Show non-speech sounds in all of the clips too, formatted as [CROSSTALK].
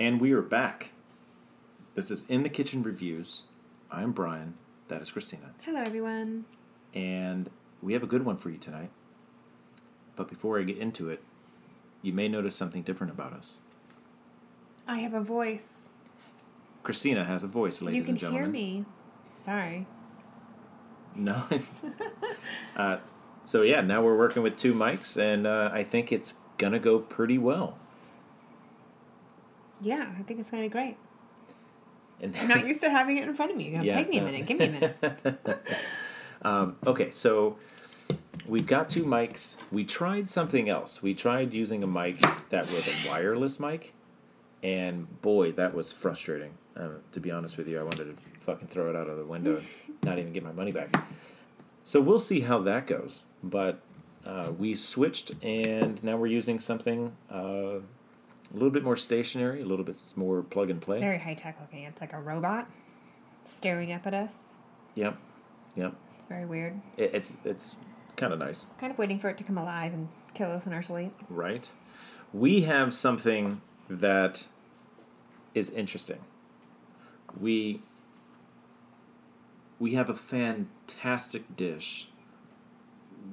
And we are back. This is In the Kitchen Reviews. I'm Brian. That is Christina. Hello, everyone. And we have a good one for you tonight. But before I get into it, you may notice something different about us. I have a voice. Christina has a voice, ladies and gentlemen. you can hear me. Sorry. No. [LAUGHS] uh, so yeah, now we're working with two mics, and uh, I think it's gonna go pretty well. Yeah, I think it's going to be great. And I'm not used to having it in front of me. It'll [LAUGHS] Yeah, take me a minute. Give me a minute. [LAUGHS] um, okay, so we've got two mics. We tried something else. We tried using a mic that was a wireless mic, and boy, that was frustrating. Uh, to be honest with you, I wanted to fucking throw it out of the window and [LAUGHS] not even get my money back. So we'll see how that goes. But uh, we switched, and now we're using something uh, a little bit more stationary, a little bit more plug and It's play. very high tech looking. It's like a robot staring up at us. Yep, yep. It's very weird. It, it's it's kind of nice. Kind of waiting for it to come alive and kill us in our sleep. right? We have something that is interesting. We we have a fantastic dish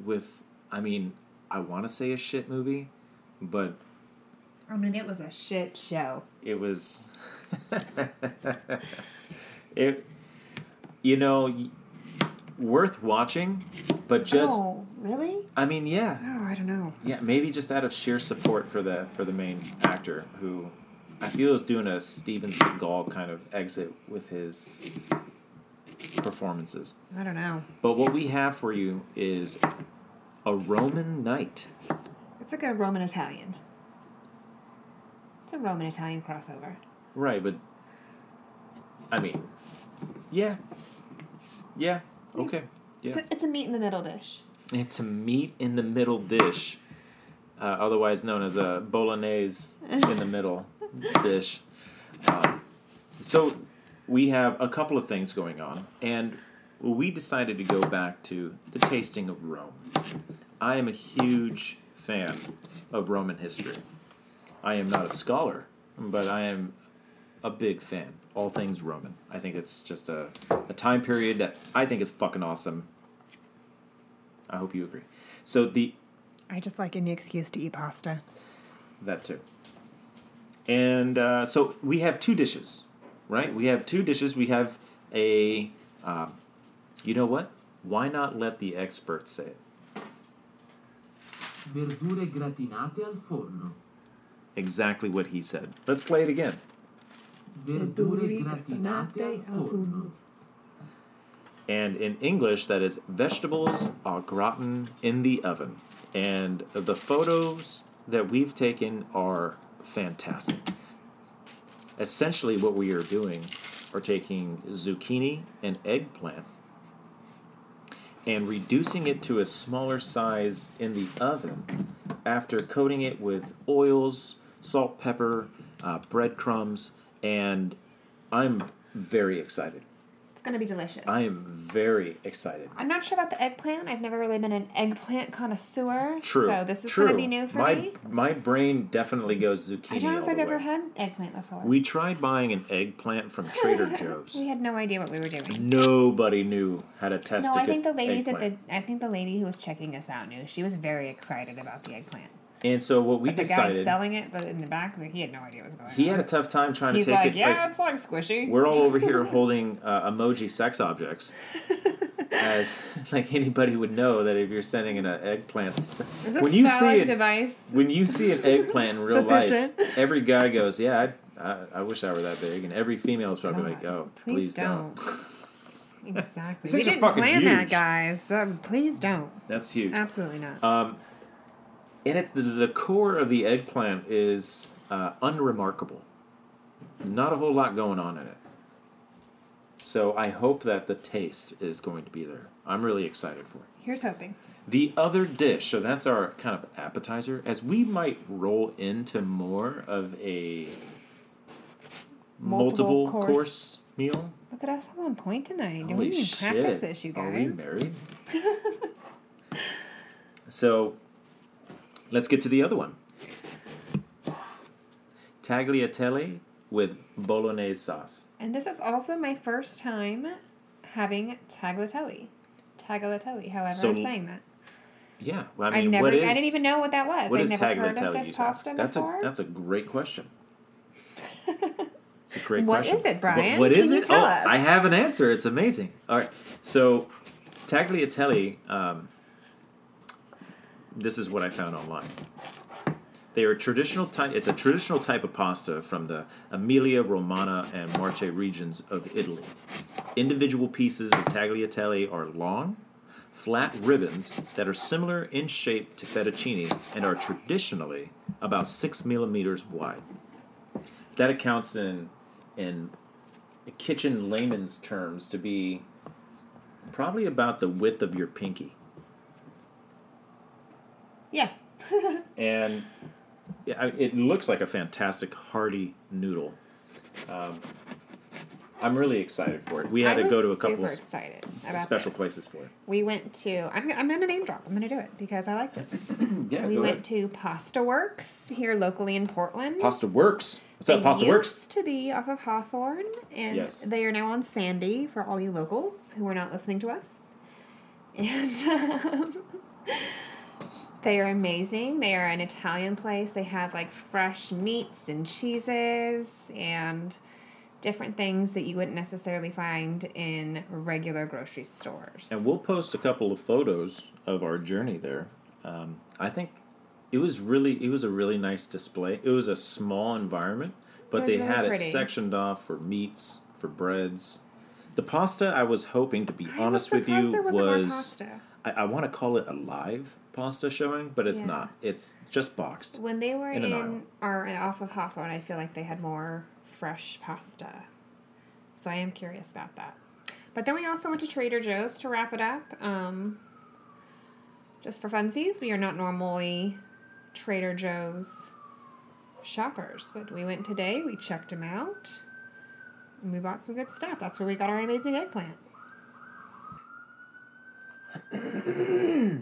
with I mean, I want to say a shit movie, but I mean, it was a shit show. it was [LAUGHS] it you know worth watching, but just oh, really? I mean, yeah. Oh, I don't know. Yeah, maybe just out of sheer support for the for the main actor, who I feel is doing a Steven Seagal kind of exit with his performances. I don't know. But what we have for you is a Roman night. It's like a Roman Italian. It's a Roman Italian crossover. Right, but I mean, yeah, yeah, okay, It's, yeah. a, it's a meat in the middle dish. It's a meat in the middle dish, uh, otherwise known as a bolognese in the middle [LAUGHS] dish. Um, so we have a couple of things going on, and we decided to go back to the tasting of Rome. I am a huge fan of Roman history. I am not a scholar, but I am a big fan. All things Roman. I think it's just a, a time period that I think is fucking awesome. I hope you agree. So the I just like any excuse to eat pasta. that too. And uh, so we have two dishes, right? We have two dishes. We have a, um, you know what? Why not let the experts say it? Verdure gratinate al forno. Exactly what he said. Let's play it again. And in English, that is vegetables au gratin in the oven. And the photos that we've taken are fantastic. Essentially, what we are doing are taking zucchini and eggplant and reducing it to a smaller size in the oven after coating it with oils, salt, pepper, uh, breadcrumbs, and I'm very excited. It's gonna be delicious. I am very excited. I'm not sure about the eggplant. I've never really been an eggplant connoisseur. True. So this is true. gonna be new for my, me. My brain definitely goes zucchini. I don't know if I've ever way. had eggplant before. We tried buying an eggplant from Trader [LAUGHS] Joe's. we had no idea what we were doing. Nobody knew how to test No, a I think the ladies at the I think the lady who was checking us out knew. She was very excited about the eggplant. And so what we But the guy selling it but in the back, he had no idea what was going on. he on. had a tough time trying He's to take like, it. yeah, like, it's like squishy. we're all over here [LAUGHS] holding uh, emoji sex objects, [LAUGHS] as like anybody would know that if you're sending an uh, eggplant, Is this when you see it, device? when you see an eggplant in real life, every guy goes, "Yeah, I, I, I wish I were that big," and every female is probably like, "Oh, please please, don't. Exactly. We didn't plan that, guys. Please don't. That's huge. Absolutely not. Um, and it's the, the core of the eggplant is uh, unremarkable. Not a whole lot going on in it. So I hope that the taste is going to be there. I'm really excited for it. Here's hoping. The other dish, so that's our kind of appetizer, as we might roll into more of a multiple, Multiple course. course. meal. Look at us all on point tonight. Holy we even shit. practice this, you guys? Are we married? [LAUGHS] so, let's get to the other one. Tagliatelle with bolognese sauce. And this is also my first time having tagliatelle. Tagliatelle, however So- I'm saying that. Yeah, well, I mean, never, what is I didn't even know what that was. what I've is never heard tagliatelle? of this ask? pasta That's before. a that's a great question. [LAUGHS] It's a great What question. is it, Brian? What, what is Can you it? tell oh, us? I have an answer. It's amazing. All right, so tagliatelle. Um, this is what I found online. They are traditional type. It's a traditional type of pasta from the Emilia Romagna and Marche regions of Italy. Individual pieces of tagliatelle are long, flat ribbons that are similar in shape to fettuccine and are traditionally about six millimeters wide. That accounts in in kitchen layman's terms to be probably about the width of your pinky. Yeah. [LAUGHS] and yeah, it looks like a fantastic hearty noodle. Um, I'm really excited for it. We had I to go to a couple of excited special this. places for it. We went to. I'm, I'm going to name drop. I'm going to do it because I liked it. [CLEARS THROAT] Yeah, we went to Pasta Works here locally in Portland. Pasta Works. What's up, Pasta used Works? to be off of Hawthorne, and Yes. they are now on Sandy for all you locals who are not listening to us. And [LAUGHS] um, they are amazing. They are an Italian place. They have like fresh meats and cheeses and different things that you wouldn't necessarily find in regular grocery stores. And we'll post a couple of photos of our journey there. Um, I think it was really it was a really nice display. It was a small environment, but they really had pretty. it sectioned off for meats, for breads. The pasta, I was hoping to be I honest with you, was. I, I want to call it a live pasta showing, but it's Yeah. not. It's just boxed. When they were In in, or off of Hawthorne, I feel like they had more fresh pasta. So I am curious about that. But then we also went to Trader Joe's to wrap it up. Um, just for funsies, we are not normally Trader Joe's shoppers, but we went today. We checked them out, and we bought some good stuff. That's where we got our amazing eggplant. Sorry.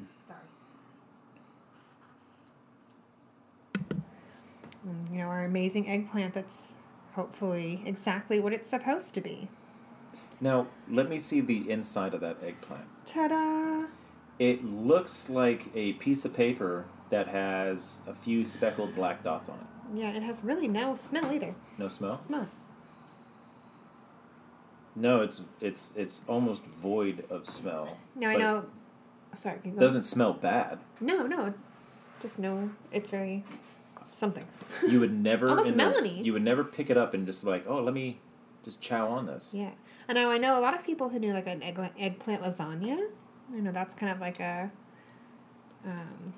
You know, our amazing eggplant that's hopefully exactly what it's supposed to be. Now, let me see the inside of that eggplant. Ta da! It looks like a piece of paper that has a few speckled black dots on it. Yeah, it has really no smell either. No smell? Smell. No, it's it's it's almost void of smell. No, I know. Sorry, keep It doesn't smell bad. No, no. Just no. It's very something. You would never [LAUGHS] Almost in the- you would never pick it up and just like, oh, let me just chow on this. Yeah. And now I know a lot of people who do like an egg, eggplant lasagna. I know that's kind of like a um,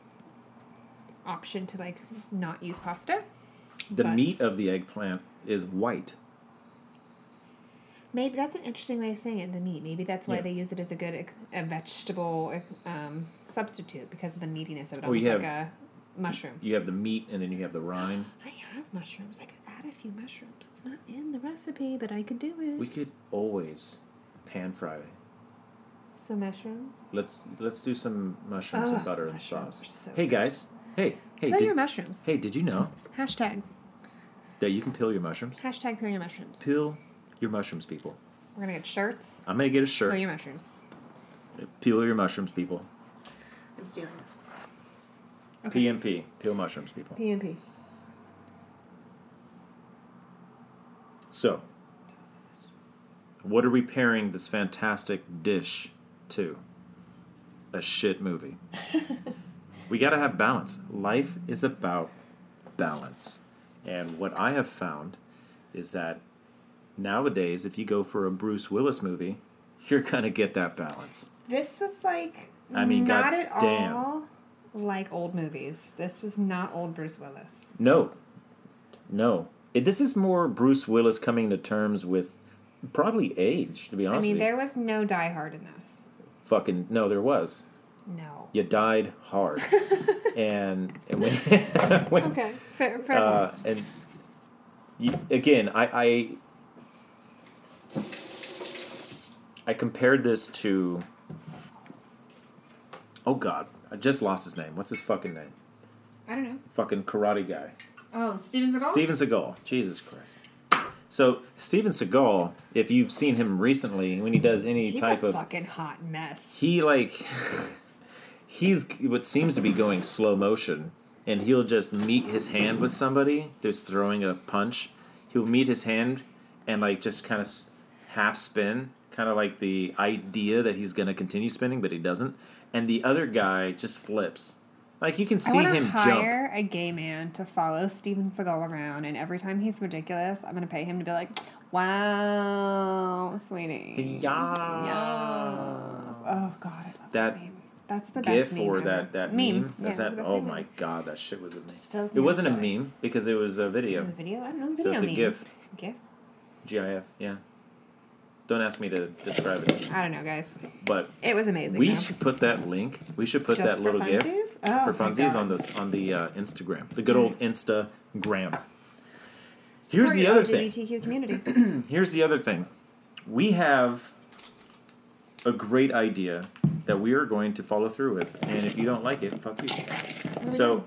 option to like not use pasta. The meat of the eggplant is white. Maybe that's an interesting way of saying it. The meat. Maybe that's why Yeah. they use it as a good a vegetable um, substitute because of the meatiness of it. Oh, you like have- a mushroom. You have the meat and then you have the rind. I have mushrooms. I could add a few mushrooms. It's not in the recipe, but I could do it. We could always pan fry. Some mushrooms. Let's let's do some mushrooms and Ugh, butter and sauce. so hey guys. Hey, hey, Peel did, your mushrooms. hey, did you know Hashtag. that you can peel your mushrooms? Hashtag peel your mushrooms. Peel your mushrooms, people. We're gonna get shirts. I'm gonna get a shirt. Peel your mushrooms. Peel your mushrooms, people. I'm stealing this. PMP. Peel mushrooms, people. PMP. So, what are we pairing this fantastic dish to? A shit movie. [LAUGHS] we got to have balance. Life is about balance. And what I have found is that nowadays, if you go for a Bruce Willis movie, [LAUGHS] you're going to get that balance. This was like I mean, not at goddamn. all like old movies. This was not old Bruce Willis. No. No. It, this is more Bruce Willis coming to terms with probably age, to be honest, I mean, there was no Die Hard in this. Fucking, no, there was. No. you died hard [LAUGHS] and and when, [LAUGHS] when Okay. Fair, fair uh, and you, again I, I I compared this to oh god I just lost his name what's his fucking name I don't know. fucking karate guy Oh, Steven Seagal. Steven Seagal Jesus Christ So Steven Seagal, if you've seen him recently, when he does any He's type a of, fucking hot mess. he like, [LAUGHS] he's what seems to be going slow motion, and he'll just meet his hand with somebody that's throwing a punch. He'll meet his hand and like just kind of half spin, kind of like the idea that he's gonna continue spinning, but he doesn't. And the other guy just flips. Like you can see to him jump. hire a gay man to follow Steven Seagal around, and every time he's ridiculous, I'm gonna pay him to be like, "Wow, sweetie." Yeah. Yes. Oh God, I love that, That meme. That's the GIF best meme or ever. that that meme. meme. Yeah, that's that? Oh meme my god, that shit was. Just fills It wasn't a meme because it was a video. It was a video. I don't know. So Video it's a meme. GIF. GIF. GIF. Yeah. Don't ask me to describe it, I don't know, guys. but It was amazing. we though. should put that link. We should put Just that little funsies? Oh, for funsies on those on the uh, Instagram, the good old Nice. Instagram. Here's the other thing. LGBTQ community. [CLEARS THROAT] Here's the other thing. We have a great idea that we are going to follow through with, and if you don't like it, fuck you. So,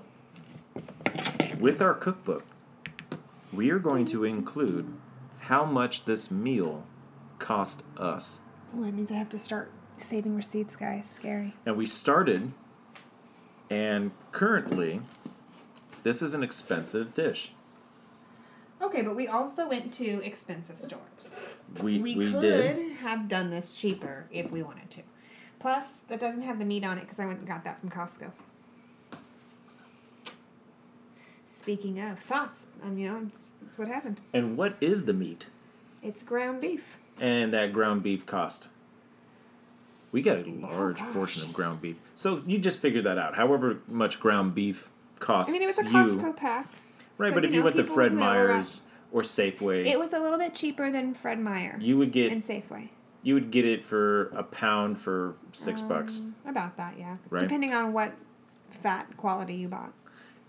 with our cookbook, we are going to include how much this meal cost us. oh, that means I have to start saving receipts, guys. Scary. And we started, and currently, this is an expensive dish. Okay, but we also went to expensive stores. We, We, we could did. have done this cheaper if we wanted to. Plus, that doesn't have the meat on it because I went and got that from Costco. Speaking of thoughts, um, you know, it's, it's what happened. And what is the meat? It's ground beef. And that ground beef cost. We got a large gosh. portion of ground beef. So you just figure that out. However much ground beef costs I mean, it was a you. Costco pack. Right, So, but if you know, went to Fred who know about- Meyer's or Safeway, it was a little bit cheaper than Fred Meyer you would get and Safeway. you would get it for a pound for six bucks. Um, About that, yeah. Right. Depending on what fat quality you bought.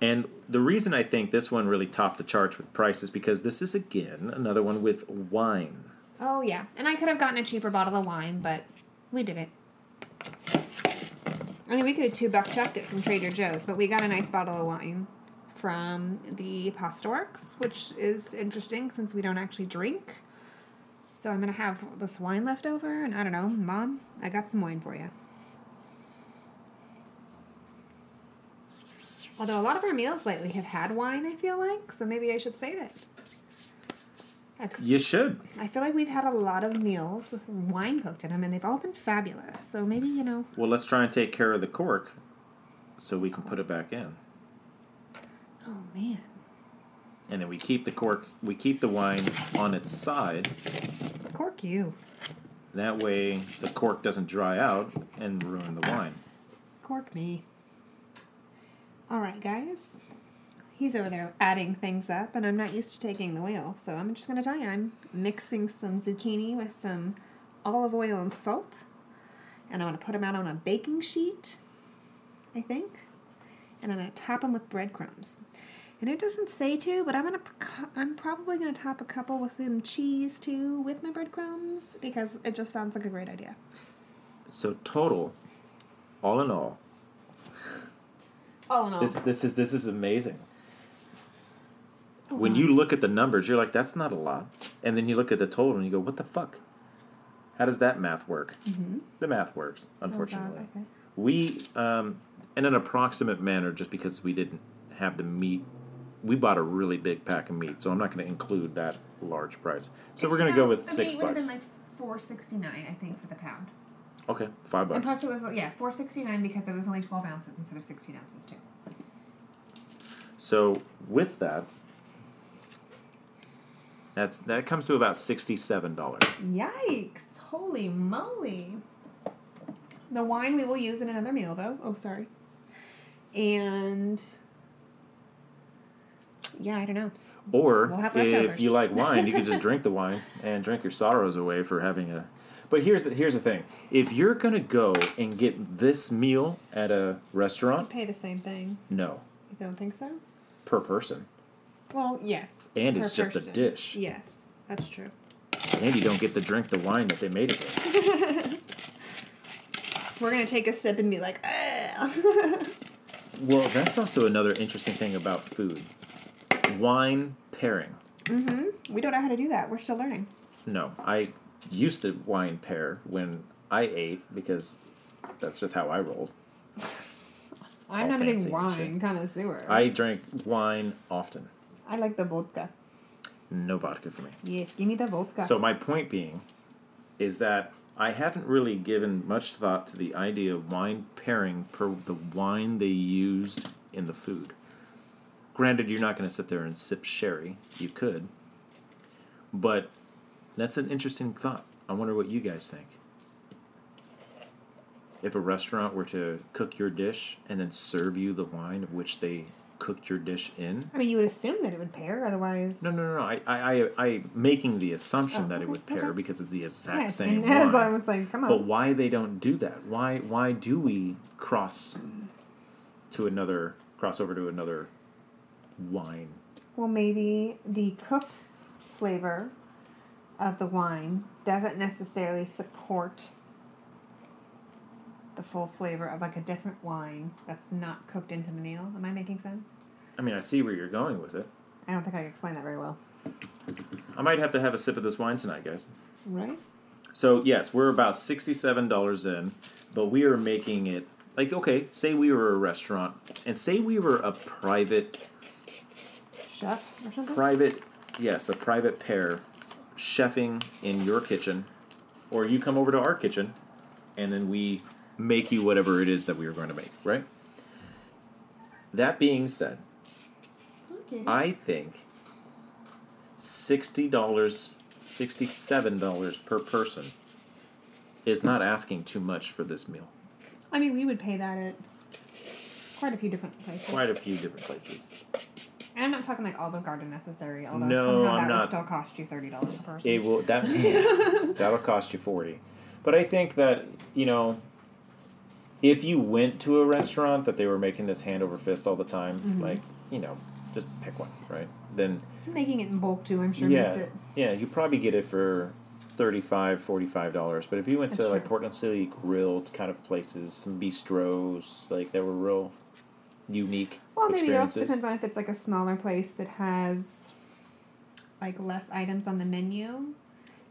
And the reason I think this one really topped the charts with price is because this is again another one with wine. Oh yeah, and I could have gotten a cheaper bottle of wine, but we didn't. I mean, we could have two buck chucked it from Trader Joe's, but we got a nice bottle of wine from the Pasta Works, which is interesting since we don't actually drink. So I'm gonna have this wine left over, and I don't know, Mom, I got some wine for you. Although a lot of our meals lately have had wine, I feel like, so maybe I should save it. You should. I feel like we've had a lot of meals with wine cooked in them, and they've all been fabulous. So maybe you know. Well, let's try and take care of the cork so we can put it back in. Oh man. And then we keep the cork we keep the wine on its side. Cork you. That way the cork doesn't dry out and ruin the [COUGHS] wine. Cork me. All right, guys. He's over there adding things up, and I'm not used to taking the wheel, so I'm just gonna tell you I'm mixing some zucchini with some olive oil and salt, and I'm gonna put them out on a baking sheet, I think, and I'm gonna top them with breadcrumbs. And it doesn't say to, but I'm gonna I'm probably gonna top a couple with some cheese too with my breadcrumbs because it just sounds like a great idea. So total, all in all, All in all, this this is this is amazing. Oh, When you look at the numbers, you're like, that's not a lot. And then you look at the total and you go, what the fuck? How does that math work? The math works, unfortunately. okay. We, um, in an approximate manner, just because we didn't have the meat, we bought a really big pack of meat, so I'm not going to include that large price. So we're going to go with six bucks. Been like four sixty nine, I think, for the pound. okay, five bucks. And plus, it was yeah four sixty nine because it was only twelve ounces instead of sixteen ounces too. So with that, that's that comes to about sixty-seven dollars. Yikes! Holy moly! The wine we will use in another meal, though. Oh, sorry. And yeah, I don't know. Or We'll if you like wine, you could just drink the wine [LAUGHS] and drink your sorrows away for having a. But here's the, here's the thing: if you're gonna go and get this meal at a restaurant, Pay the same thing. no, You don't think so? per person, Well, yes. And per it's just a person. dish. Yes, that's true. and you don't get to drink the wine that they made it with. [LAUGHS] We're gonna take a sip and be like, Ugh. [LAUGHS] Well, that's also another interesting thing about food: wine pairing. Mm-hmm. We don't know how to do that. We're still learning. No, I used to wine pair when I ate because that's just how I rolled. [LAUGHS] I'm All not a big fancy and wine connoisseur. I drank wine often. I like the vodka. No vodka for me. Yes, give me the vodka. So my point being is that I haven't really given much thought to the idea of wine pairing per the wine they used in the food. Granted, you're not going to sit there and sip sherry. You could. But that's an interesting thought. I wonder what you guys think. If a restaurant were to cook your dish and then serve you the wine of which they cooked your dish in, I mean, you would assume that it would pair, otherwise. no, no, no, no. I, I, I, I making the assumption Oh, that it would pair okay. because it's the exact Yes, same and [LAUGHS] as I was like, come on. But why they don't do that? Why, why do we cross to another, cross over to another wine? Well, maybe the cooked flavor of the wine doesn't necessarily support the full flavor of like a different wine that's not cooked into the meal. Am I making sense? I mean, I see where you're going with it. I don't think I can explain that very well. I might have to have a sip of this wine tonight, guys. Right? So yes, we're about sixty-seven dollars in, but we are making it like okay. Say we were a restaurant, and say we were a private Chef or something? private yes a private pair chefing in your kitchen or you come over to our kitchen and then we make you whatever it is that we are going to make right that being said Okay. i think $60 $67 per person is not asking too much for this meal I mean, we would pay that at quite a few different places. quite a few different places and I'm not talking like Olive Garden necessary, although No, somehow I'm that not. would still cost you thirty dollars a person. It will that [LAUGHS] that'll cost you forty. But I think that you know, if you went to a restaurant that they were making this hand over fist all the time, Mm-hmm. like you know, just pick one, right? Then Making it in bulk too, I'm sure yeah, yeah, you probably get it for 35 45 dollars. But if you went to That's like. Portland City grilled kind of places, some bistros, like that were real unique Well, maybe it also depends on if it's like a smaller place that has like less items on the menu.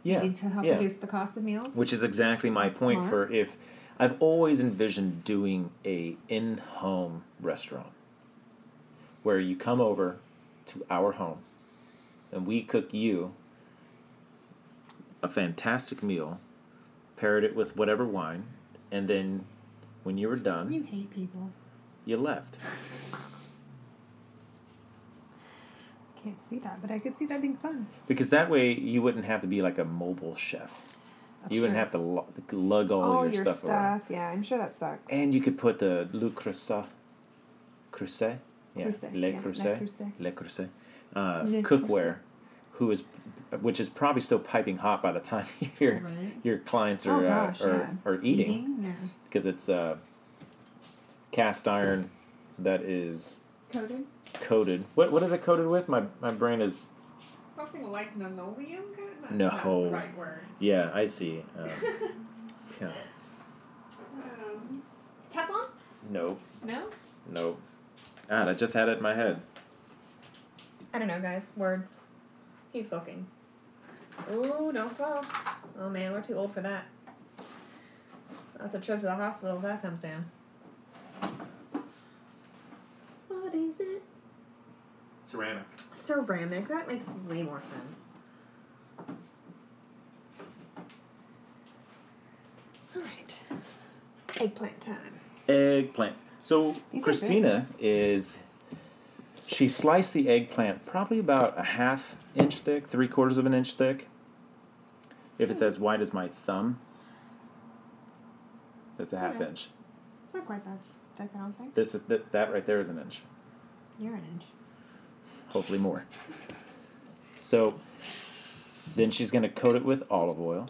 yeah, to help yeah. reduce the cost of meals. Which is exactly my That's point smart. for if I've always envisioned doing a in-home restaurant where you come over to our home and we cook you a fantastic meal, paired it with whatever wine, and then when you were done, you hate people. you left. Can't see that, but I could see that being fun. Because that way you wouldn't have to be like a mobile chef. That's you wouldn't true. have to lu- lug all all your, your stuff, around. stuff. Yeah, I'm sure that sucks. And you could put the Le Creuset. Creuset? Yeah. Creuset, Le yeah, Le Creuset. Creuset. Le Creuset. Uh, Le cookware, who is, which is probably still piping hot by the time [LAUGHS] your Right. your clients Oh are gosh, uh, are, yeah. are eating Yeah. because it's uh, cast iron that is Coated? coated. What what is it coated with? My my brain is Something like linoleum kind of? No. not the right word. yeah. I see. Um, [LAUGHS] yeah. Um, Teflon? No. No? No. Ah, I just had it in my head. I don't know, guys. Words. He's looking. Ooh, don't fall. Oh man, we're too old for that. That's a trip to the hospital if that comes down. What is it? Ceramic. Ceramic. That makes way more sense. Alright. Eggplant time. Eggplant. So These Christina is she sliced the eggplant probably about a half inch thick, three quarters of an inch thick. If it's hmm. as wide as my thumb, that's a half inch. It's not quite that thick, I don't think. This is that, that right there is an inch. You're an inch. Hopefully more. So then she's gonna coat it with olive oil.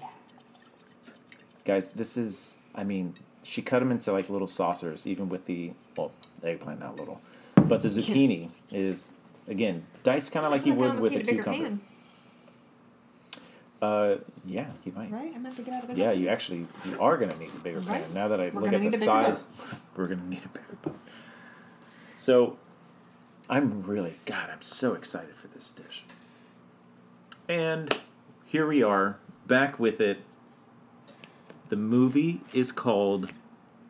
Guys, this is I mean, she cut them into like little saucers, even with the well, eggplant not little, but the zucchini is again diced kind of like you would with a cucumber. Uh, yeah, you might. right? I meant to get out of Yeah, you actually you are gonna need a bigger pan. Right. Now that I We're look at the need a bigger size, [LAUGHS] we're gonna need a bigger pan. So, I'm really God. I'm so excited for this dish. And here we are, back with it. The movie is called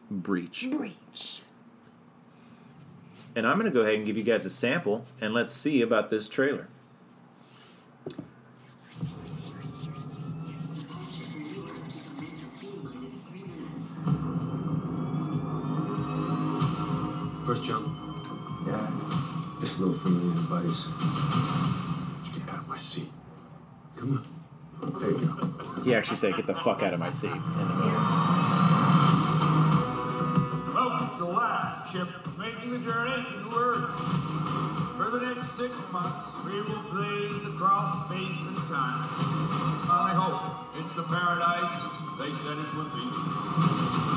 Breach. Breach. And I'm going to go ahead and give you guys a sample and let's see about this trailer. First jump. Yeah, just a little friendly advice. Get out of my seat. Come on. There you go. He actually said, Get the fuck out of my seat in the movie. Welcome to the last ship making the journey to Earth. For the next six months, we will blaze across space and time. I hope it's the paradise they said it would be.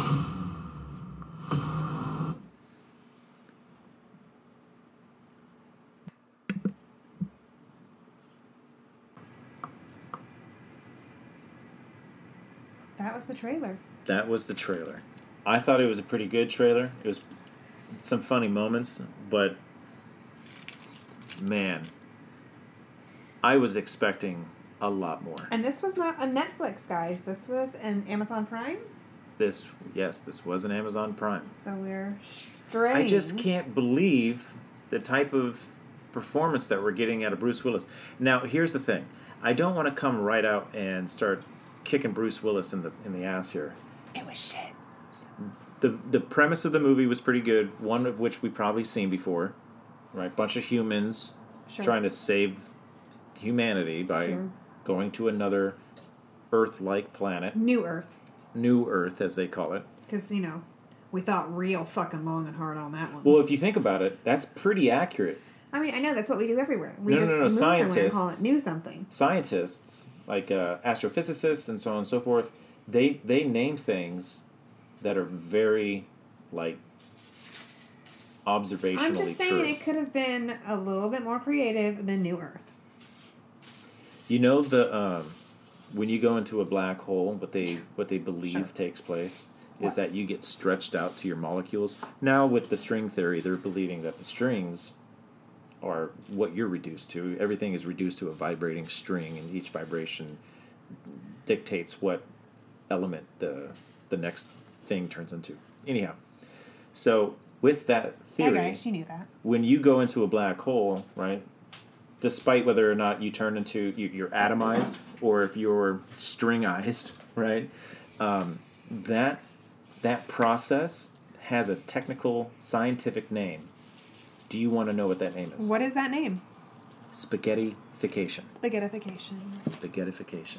Was the trailer. That was the trailer. I thought it was a pretty good trailer. It was some funny moments, but man, I was expecting a lot more. And this was not a Netflix, guys. This was an Amazon Prime. This, yes, this was an Amazon Prime. So we're straying. I just can't believe the type of performance that we're getting out of Bruce Willis. Now, here's the thing: I don't want to come right out and start kicking Bruce Willis in the in the ass here. It was shit. the The premise of the movie was pretty good. One of which we probably seen before, right? Bunch of humans Sure. trying to save humanity by Sure. going to another Earth-like planet, New Earth. New Earth as they call it. Because, you know, we thought real fucking long and hard on that one. Well, if you think about it, that's pretty accurate. I mean, I know that's what we do everywhere. We No, no, just no, move somewhere and call it new something. scientists like uh, astrophysicists and so on and so forth they they name things that are very like observationally I'm just saying true it could have been a little bit more creative than New Earth. you know the um, when you go into a black hole what they what they believe Sure. takes place What? is that you get stretched out to your molecules now with the string theory they're believing that the strings are what you're reduced to everything is reduced to a vibrating string and each vibration dictates what element the the next thing turns into. Anyhow, so with that theory, you knew that. when you go into a black hole, right? Despite whether or not you turn into you, you're atomized or if you're stringized, [LAUGHS] right? Um, that that process has a technical scientific name. Do you want to know what that name is? What is that name? Spaghettification. Spaghettification. spaghettification.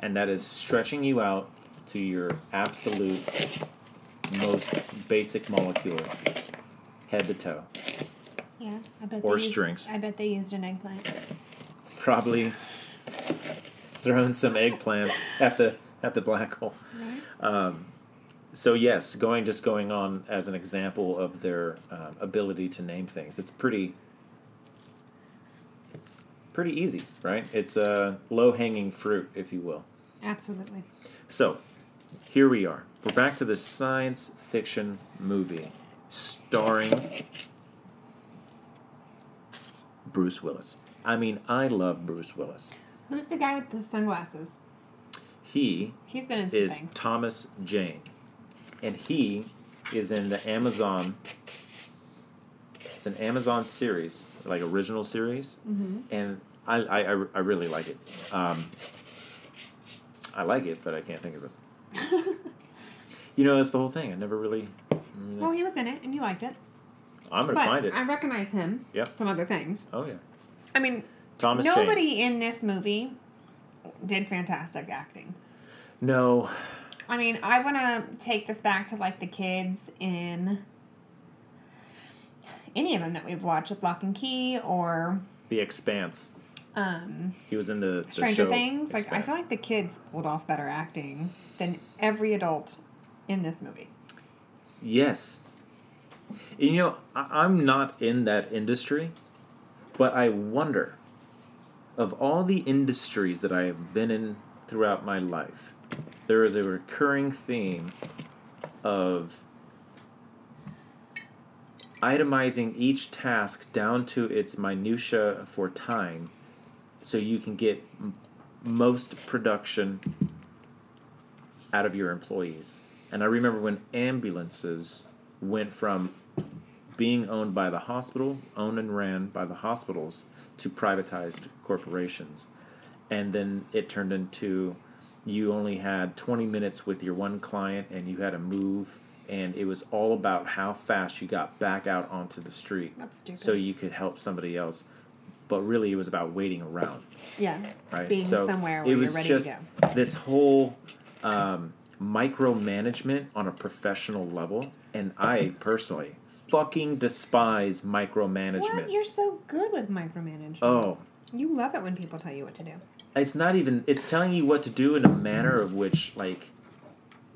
And that is stretching you out to your absolute most basic molecules, head to toe. Yeah, I bet. Or they used- strings. I bet they used an eggplant. Probably throwing some eggplants at the at the black hole. Um, so yes, going just going on as an example of their um, ability to name things. It's pretty pretty easy, right? It's a low hanging fruit, if you will. Absolutely. So, here we are. We're back to the science fiction movie starring Bruce Willis. I mean, I love Bruce Willis. Who's the guy with the sunglasses? He He's been in is things. Thomas Jane, and he is in the Amazon. It's an Amazon series, like original series, Mm-hmm. and I, I, I, really like it. Um, I like it, but I can't think of it. [LAUGHS] you know, that's the whole thing. I never really. really- Well, he was in it, and you liked it. I'm gonna but find it. I recognize him Yep. from other things. Oh yeah, I mean, Thomas nobody in this movie did fantastic acting. No, I mean, I want to take this back to like the kids in any of them that we've watched with Locke and Key or The Expanse. um, He was in the, the Stranger show Things. Like, I feel like the kids pulled off better acting than every adult in this movie. Yes. And, you know, I, I'm not in that industry, but I wonder of all the industries that I have been in throughout my life, there is a recurring theme of itemizing each task down to its minutia for time so you can get m- most production out of your employees. And I remember when ambulances went from being owned by the hospital, owned and ran by the hospitals, to privatized corporations. And then it turned into you only had 20 minutes with your one client and you had to move. And it was all about how fast you got back out onto the street That's stupid. so you could help somebody else. But really, it was about waiting around yeah. right? Being so somewhere where it was you're ready just to go. this whole um, micromanagement on a professional level, and I personally fucking despise micromanagement. What? You're so good with micromanagement. Oh, You love it when people tell you what to do. It's not even. It's telling you what to do in a manner of which, like,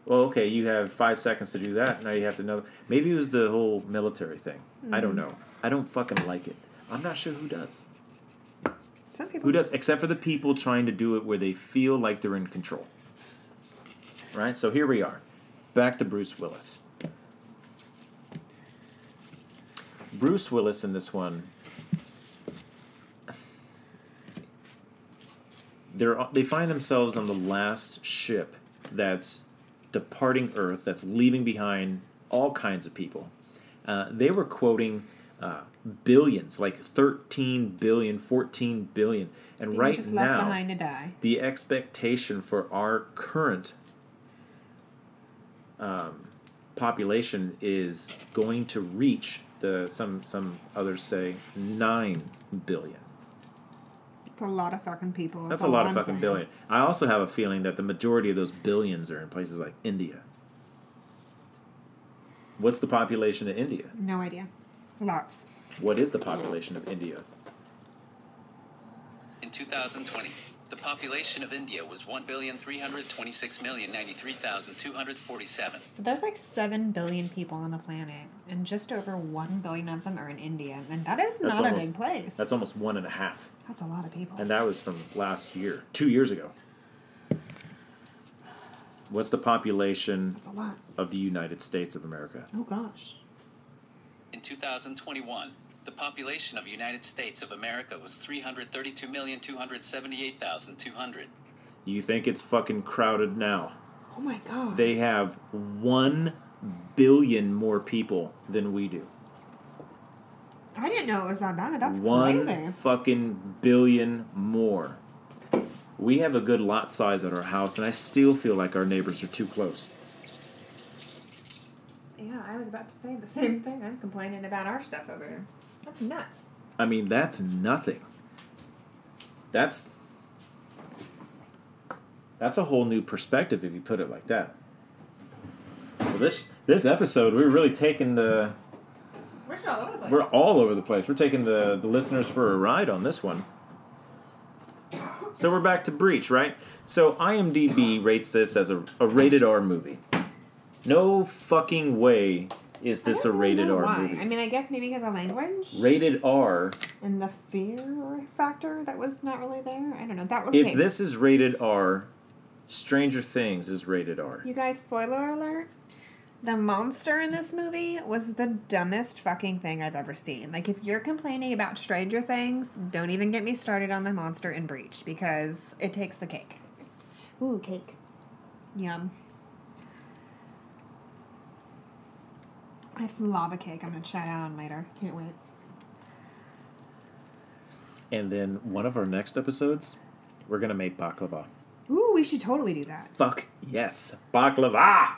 well, okay, you have five seconds to do that. Now you have to know. Maybe it was the whole military thing. I don't mm. know. I don't fucking like it. I'm not sure who does. Some people. Who does, except for the people trying to do it where they feel like they're in control. Right? So here we are. Back to Bruce Willis. Bruce Willis in this one. They're, they find themselves on the last ship that's departing Earth, that's leaving behind all kinds of people. Uh, they were quoting uh, billions, like 13 billion, 14 billion. And were right now, behind to die. the expectation for our current um, population is going to reach the some some others say nine billion. It's a lot of fucking people. That's all a lot of I'm fucking saying. billion. I also have a feeling that the majority of those billions are in places like India. What's the population of India? No idea. Lots. What is the population of India? In 2020, the population of India was 1,326,093,247. So there's like 7 billion people on the planet, and just over 1 billion of them are in India. And that is That's not a big place. That's almost one and a half. That's a lot of people. And that was from last year, two years ago. What's the population That's a lot. of the United States of America? Oh gosh. In 2021, the population of United States of America was 332,278,200. You think it's fucking crowded now? Oh my god. They have one billion more people than we do. I didn't know it was that bad. That's one crazy. fucking billion more. We have a good lot size at our house, and I still feel like our neighbors are too close. Yeah, I was about to say the same thing. I'm complaining about our stuff over here. That's nuts. I mean, that's nothing. That's that's a whole new perspective if you put it like that. Well, this this episode, we're really taking the We're all over the place. we're all over the place. We're taking the the listeners for a ride on this one. So we're back to Breach, right? So IMDb rates this as a, a rated R movie. No fucking way is this a don't really rated know R why. movie. I mean, I guess maybe because of language rated R and the fear factor that was not really there. I don't know. That was If okay. this is rated R, Stranger Things is rated R. You guys, spoiler alert. The monster in this movie was the dumbest fucking thing I've ever seen. Like, if you're complaining about Stranger Things, don't even get me started on the monster in Breach because it takes the cake. Ooh, cake. Yum. I have some lava cake I'm gonna chat out on later. Can't wait. And then one of our next episodes, we're gonna make baklava. Ooh, we should totally do that. Fuck yes, baklava.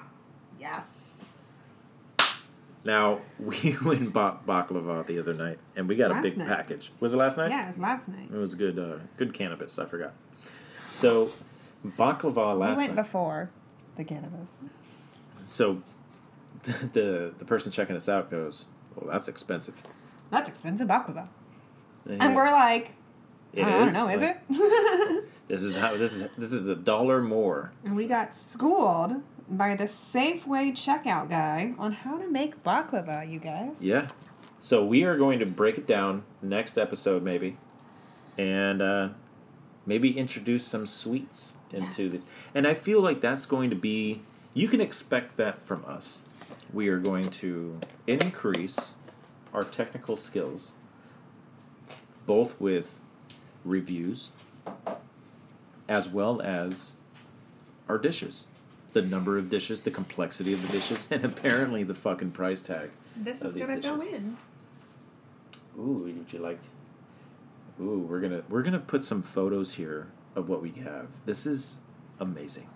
Yes. Now [LAUGHS] we went and bought baklava the other night, and we got a big night. package. Was it last night? Yeah, it was last night. It was good. Uh, good cannabis. I forgot. So baklava last We went night. before the cannabis. so [LAUGHS] the the person checking us out goes, "Well, that's expensive." That's expensive baklava. And And we're like, "It I don't know, is Like, it? [LAUGHS] This is how this is. This is a dollar more. and we got schooled by the Safeway checkout guy on how to make baklava, you guys. Yeah. So we are going to break it down next episode, maybe, and uh, maybe introduce some sweets into this. And I feel like that's going to be. You can expect that from us. We are going to increase our technical skills, both with reviews as well as our dishes. The number of dishes, the complexity of the dishes, [LAUGHS] and apparently the fucking price tag. This of is these gonna go dishes. in. Ooh, would you like? Ooh, we're gonna we're gonna put some photos here of what we have. This is amazing.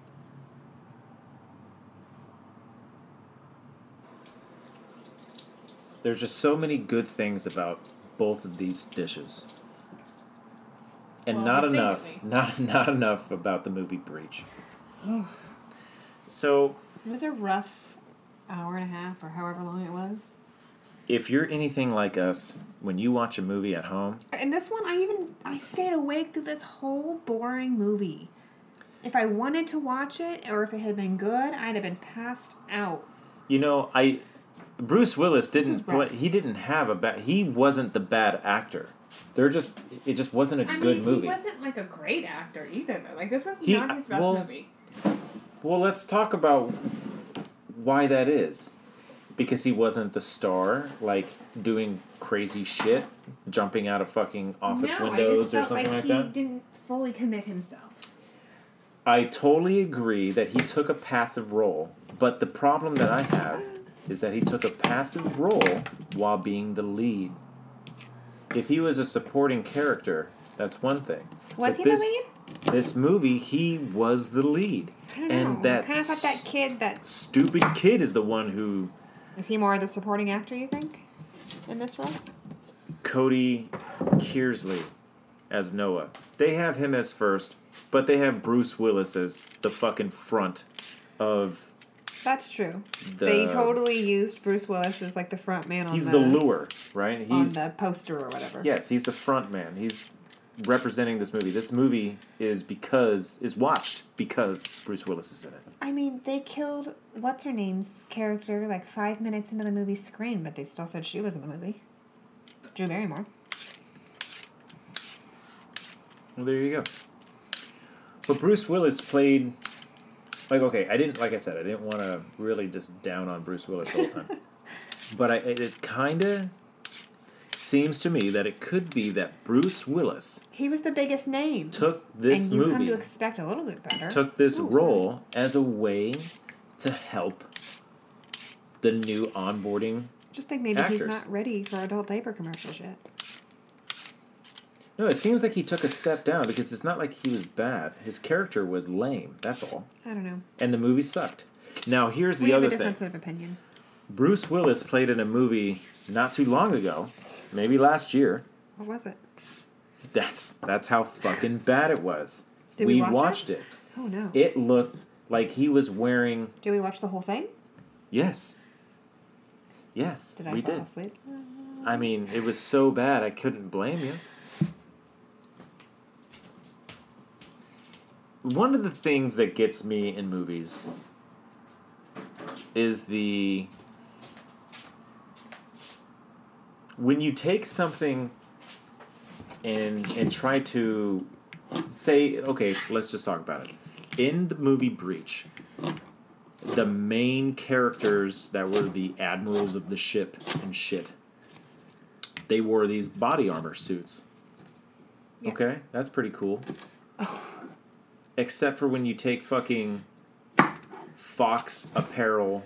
There's just so many good things about both of these dishes, and Well, not I think at enough, not [LAUGHS] not enough about the movie Breach. so, It was a rough hour and a half or however long it was. if you're anything like us, when you watch a movie at home, And this one, I even I stayed awake through this whole boring movie. If I wanted to watch it, or if it had been good, I'd have been passed out. You know, I Bruce Willis didn't play. He didn't have a bad. He wasn't the bad actor. They're just. It just wasn't a I good mean, movie. he wasn't like a great actor either. Though. Like this was He- not his best well- movie. Well, let's talk about why that is. Because he wasn't the star, like doing crazy shit, jumping out of fucking office no, windows or something like, like, he that. didn't fully commit himself. I totally agree that he took a passive role, but the problem that I have is that he took a passive role while being the lead. If he was a supporting character, that's one thing. Was But he this, the lead? This movie, he was the lead. I don't and know. that I kind of thought that kid. That stupid kid is the one who is he more of the supporting actor? You think in this role? Cody Kearsley as Noah. They have him as first, but they have Bruce Willis as the fucking front of That's true. the. they totally used Bruce Willis as like the front man on He's the, the lure, right? on He's the poster or whatever. yes, he's the front man. He's representing this movie. This movie is because is watched because Bruce Willis is in it. I mean, they killed what's her name's character like five minutes into the movie's screen, but they still said she was in the movie. Drew Barrymore. Well, there you go. But Bruce Willis played like okay. I didn't like I said I didn't want to really just down on Bruce Willis all the time, [LAUGHS] but I it, it kind of seems to me that it could be that Bruce Willis He was the biggest name. took this and you come movie to expect a little bit better. took this Oh, sorry. role as a way to help the new onboarding. Just think maybe he's not ready for adult diaper commercials yet. No, it seems like he took a step down because it's not like he was bad. His character was lame. That's all, I don't know. and the movie sucked. Now here's the we have other a thing. difference of opinion. Bruce Willis played in a movie not too long ago, maybe last year. What was it? That's that's how fucking bad it was. Did we watch it? watched it. Oh no. It looked like he was wearing Did we watch the whole thing? yes. Yes, Did I we fall did. asleep? I mean, it was so bad I couldn't blame you. One of the things that gets me in movies is the when you take something and and try to say okay, let's just talk about it. In the movie Breach, the main characters that were the admirals of the ship and shit they wore these body armor suits. Yeah. Okay, that's pretty cool. Except for when you take fucking Fox apparel,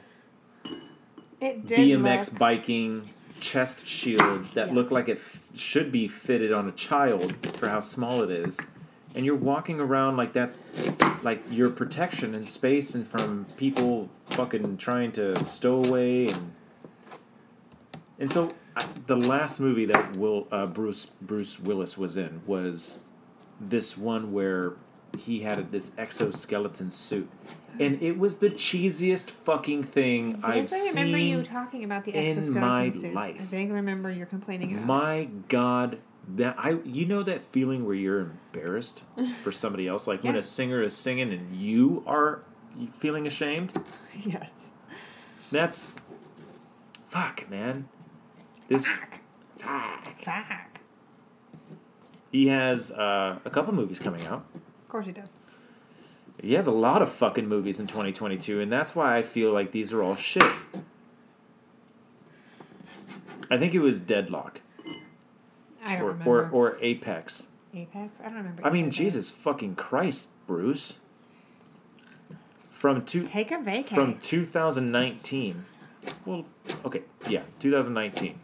It did BMX look. biking, chest shield that Yeah. look like it f- should be fitted on a child for how small it is. And you're walking around like that's like your protection in space and from people fucking trying to stow away and and so I, the last movie that Will uh, Bruce Bruce Willis was in was this one where he had this exoskeleton suit, and it was the cheesiest fucking thing I I've vaguely remember seen you talking about the in my suit. life. I vaguely remember you're complaining about. it. My God, that I you know that feeling where you're embarrassed [LAUGHS] for somebody else, like when a singer is singing and you are feeling ashamed. Yes. That's fuck, man. This Fuck. Fuck. he has uh, a couple movies coming out. Of course he does. He has a lot of fucking movies in 2022, and that's why I feel like these are all shit. I think it was Deadlock I don't or, remember. or or Apex. Apex. I don't remember. I mean, either. Jesus fucking Christ, Bruce. From two Take a vacay. from 2019. Well, okay, yeah, 2019.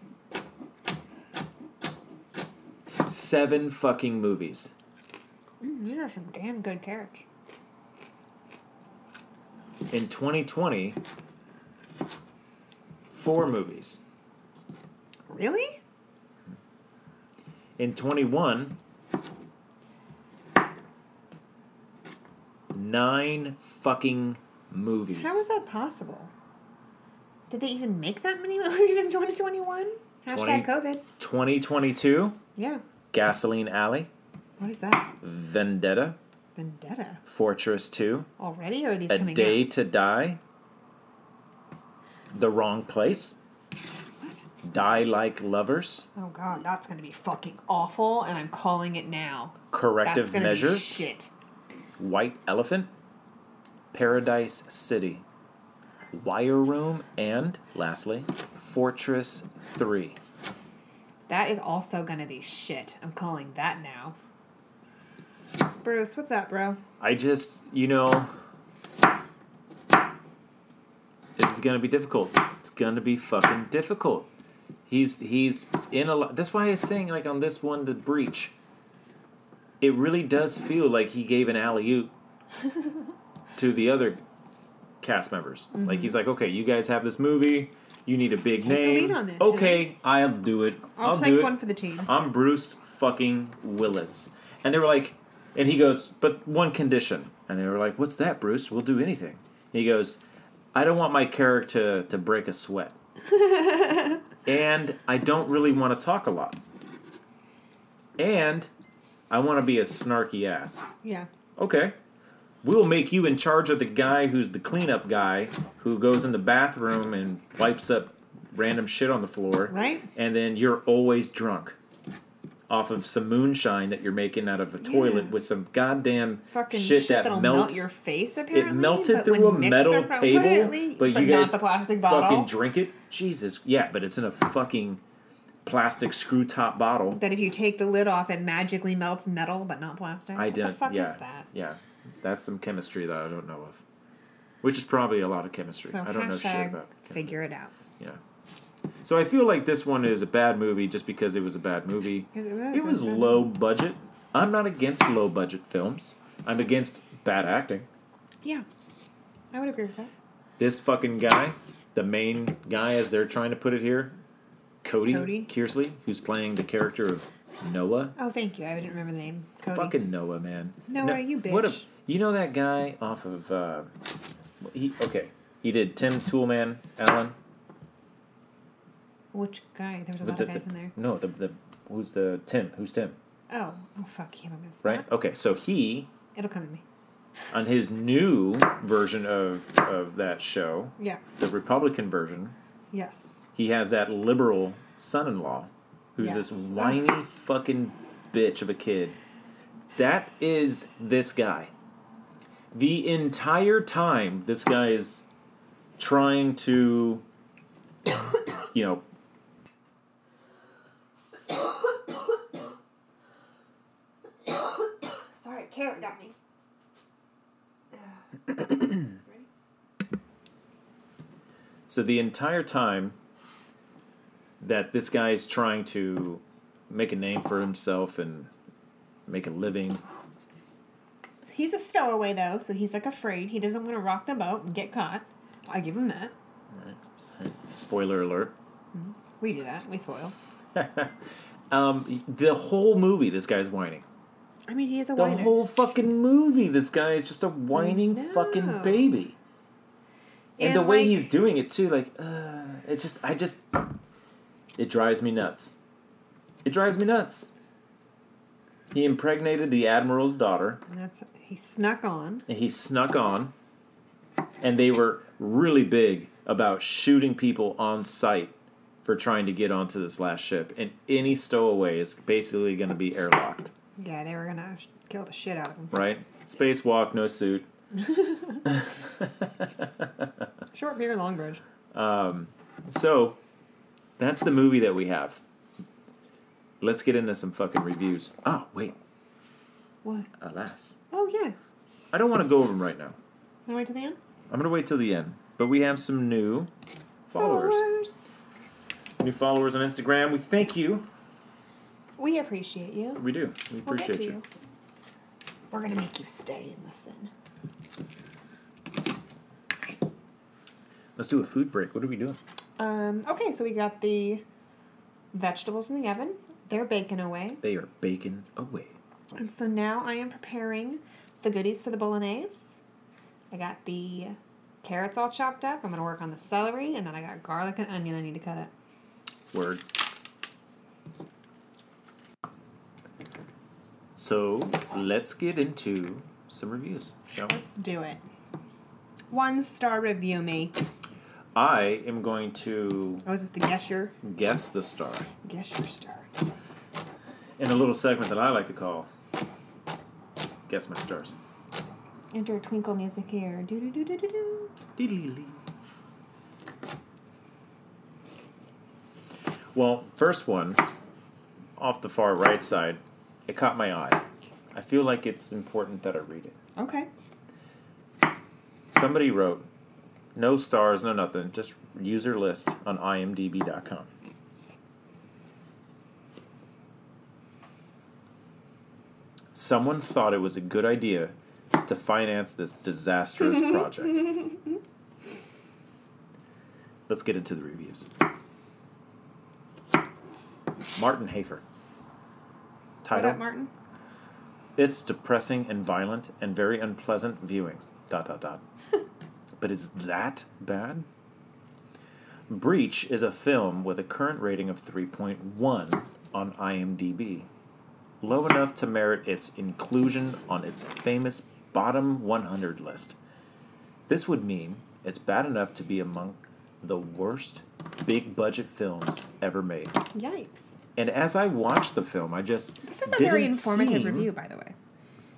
Seven fucking movies. Mm, these are some damn good carrots. In 2020, four movies. Really? In 21, nine fucking movies. How is that possible? Did they even make that many [LAUGHS] movies in 2021? Hashtag 20 COVID. 2022, Yeah. Gasoline Alley, What is that? Vendetta, Vendetta. Fortress 2, Already, or are these A coming Day out? to Die, The Wrong Place, What? Die Like Lovers, Oh god, that's gonna be fucking awful, and I'm calling it now. Corrective that's gonna Be Measures, shit. White Elephant, Paradise City, Wire Room, and lastly, Fortress 3. That is also gonna be shit. I'm calling that now. Bruce, what's up, bro? I just, you know, this is gonna be difficult. It's gonna be fucking difficult. He's he's in a lot. That's why I was saying like on this one, the breach. It really does feel like he gave an alley oop [LAUGHS] to the other cast members. Like mm-hmm. he's like, okay, you guys have this movie. You need a big Take name. this, okay, I'll do it. I'll, I'll take do it. one for the team. I'm Bruce fucking Willis. And they were like, and he goes, but one condition. And they were like, what's that, Bruce? We'll do anything. And he goes, I don't want my character to break a sweat. [LAUGHS] and I don't really want to talk a lot. And I want to be a snarky ass. Yeah. Okay. We'll make you in charge of the guy who's the cleanup guy who goes in the bathroom and wipes up random shit on the floor. Right? And then you're always drunk off of some moonshine that you're making out of a toilet Yeah. with some goddamn Fucking shit, shit, that melts. melt your face. Apparently, it melted but through a metal table, appropriately- but you guys the plastic bottle. fucking drink it. Jesus, yeah, but it's in a fucking plastic screw top bottle. that if you take the lid off, it magically melts metal, but not plastic. I what did. the fuck yeah, is that? yeah, that's some chemistry that I don't know of, which is probably a lot of chemistry. So I don't know shit about. figure it out. Yeah. So I feel like this one is a bad movie just because it was a bad movie. it was, It was low budget. I'm not against low budget films. I'm against bad acting. Yeah, I would agree with that. This fucking guy, the main guy, as they're trying to put it here, Cody, Cody? Kearsley, who's playing the character of Noah. Oh, thank you. I didn't remember the name. Cody. Fucking Noah, man. Noah, you bitch. What a, you know that guy off of uh, he okay. He did Tim Toolman Allen. Which guy? There was a lot the- of guys the- in there. No, the the who's the Tim? Who's Tim? Oh, oh fuck, he came up with a spot. Right? Okay, so he It'll come to me. on his new version of of that show, Yeah. the Republican version, Yes. he has that liberal son-in-law who's this Yes. whiny fucking bitch of a kid. That is this guy. The entire time this guy is trying to [COUGHS] you know Sorry, carrot got me. So the entire time that this guy is trying to make a name for himself and make a living, He's a stowaway though, so he's like afraid. He doesn't want to rock the boat and get caught. I give him that. spoiler alert. We do that. We spoil. [LAUGHS] Um, the whole movie, this guy's whining. I mean, he is a The whiner. whole fucking movie, this guy is just a whining know. fucking baby. And, And, the way he's doing it too, like, uh, it just, I just, it drives me nuts. It drives me nuts. He impregnated the admiral's daughter. And that's he snuck on. and he snuck on and they were really big about shooting people on sight for trying to get onto this last ship and any stowaway is basically going to be airlocked Yeah, they were gonna kill the shit out of him. right spacewalk no suit [LAUGHS] [LAUGHS] Short beer, long bridge. Um, so that's the movie that we have let's get into some fucking reviews oh wait What? Alas. Oh yeah. I don't want to go over them right now. Wanna wait till the end? I'm going to wait till the end. But we have some new followers. New followers on Instagram. We thank you. We appreciate you. We do. We We'll get appreciate to you. We're gonna make you stay and listen. Let's do a food break. What are we doing? Um, okay, so we got the vegetables in the oven. They're baking away. They are baking away. And so now I am preparing the goodies for the bolognese. I got the carrots all chopped up. I'm gonna work on the celery, and then I got garlic and onion I need to cut up. Word. So let's get into some reviews, shall we? Let's do it. One star review me. I am going to Oh, is this the guess your guess the star guess your star? in a little segment that I like to call Guess My Stars. Enter twinkle music here. Do do do do do do. Diddly-lee. Well, first one, off the far right side, it caught my eye. I feel like it's important that I read it. Okay. Somebody wrote, no stars, no nothing, just user list on imdb.com. Someone thought it was a good idea to finance this disastrous [LAUGHS] project. Let's get into the reviews. Martin Hafer. What Title up, Martin? It's depressing and violent and very unpleasant viewing. Dot dot dot. [LAUGHS] but is that bad? Breach is a film with a current rating of 3.1 on IMDb. Low enough to merit its inclusion on its famous bottom 100 list. This would mean it's bad enough to be among the worst big budget films ever made. Yikes. And as I watched the film, I just This is a very didn't informative seem- review, by the way.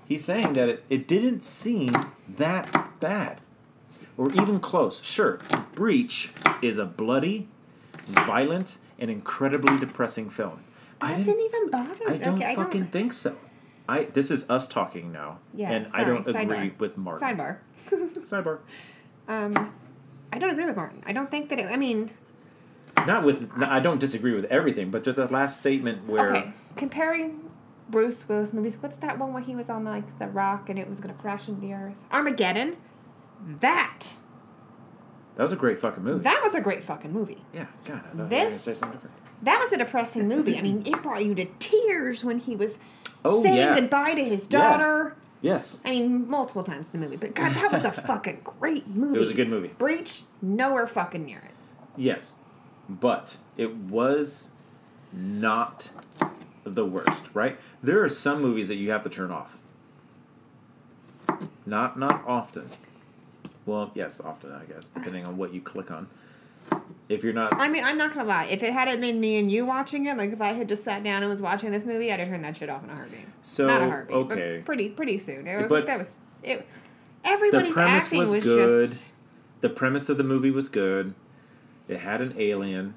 He's saying that it, it didn't seem that bad. Or even close. Sure, Breach is a bloody, violent, and incredibly depressing film. I That didn't even bother me. I don't okay, I fucking don't. think so. I this is us talking now. Yeah, and I don't sidebar. agree with Martin. Sidebar. [LAUGHS] Sidebar. Um, I don't agree with Martin. I don't think that it. I mean, Not with I don't disagree with everything, but just that last statement where okay, comparing Bruce Willis movies. What's that one where he was on like the rock and it was gonna crash into the earth? Armageddon. That that was a great fucking movie. that was a great fucking movie. yeah, God, I thought you were gonna This- say something different. That was a depressing movie. I mean, it brought you to tears when he was Oh, saying yeah. goodbye to his Yeah. daughter. Yes. I mean, multiple times in the movie. But God, that was a [LAUGHS] fucking great movie. It was a good movie. Breach, nowhere fucking near it. Yes, but it was not the worst, right? There are some movies that you have to turn off. Not not often. Well, yes, often I guess, depending on what you click on. If you're not I mean, I'm not gonna lie. If it hadn't been me and you watching it, like if I had just sat down and was watching this movie, I'd have turned that shit off in a heartbeat. so not a heartbeat, okay. but pretty pretty soon. It was But- that was it. The Everybody's premise acting was, was, good. just The premise of the movie was good. It had an alien.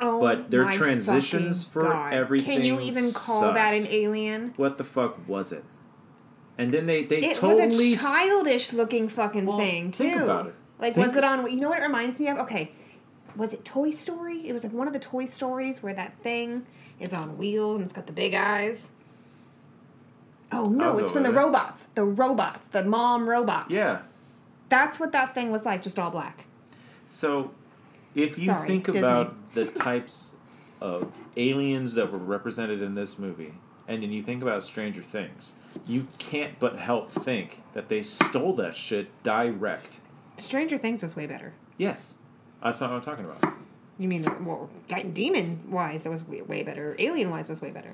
oh But their transitions for God. everything Can you even call that an alien? What the fuck was it? And then they they It totally was a childish looking fucking Well, thing too. think about it. Like Think- was it on? You know what it reminds me of? Okay, was it Toy Story? It was like one of the Toy Stories where that thing is on wheels and it's got the big eyes. Oh no, it's from the it. robots. The robots, the mom robot. Yeah. That's what that thing was like, just all black. So, if you Sorry, think Disney. about the types of aliens that were represented in this movie, and then you think about Stranger Things, you can't but help think that they stole that shit direct. Stranger Things was way better. Yes, that's not what I'm talking about. You mean well, demon wise, it was way, way better. Alien wise was way better.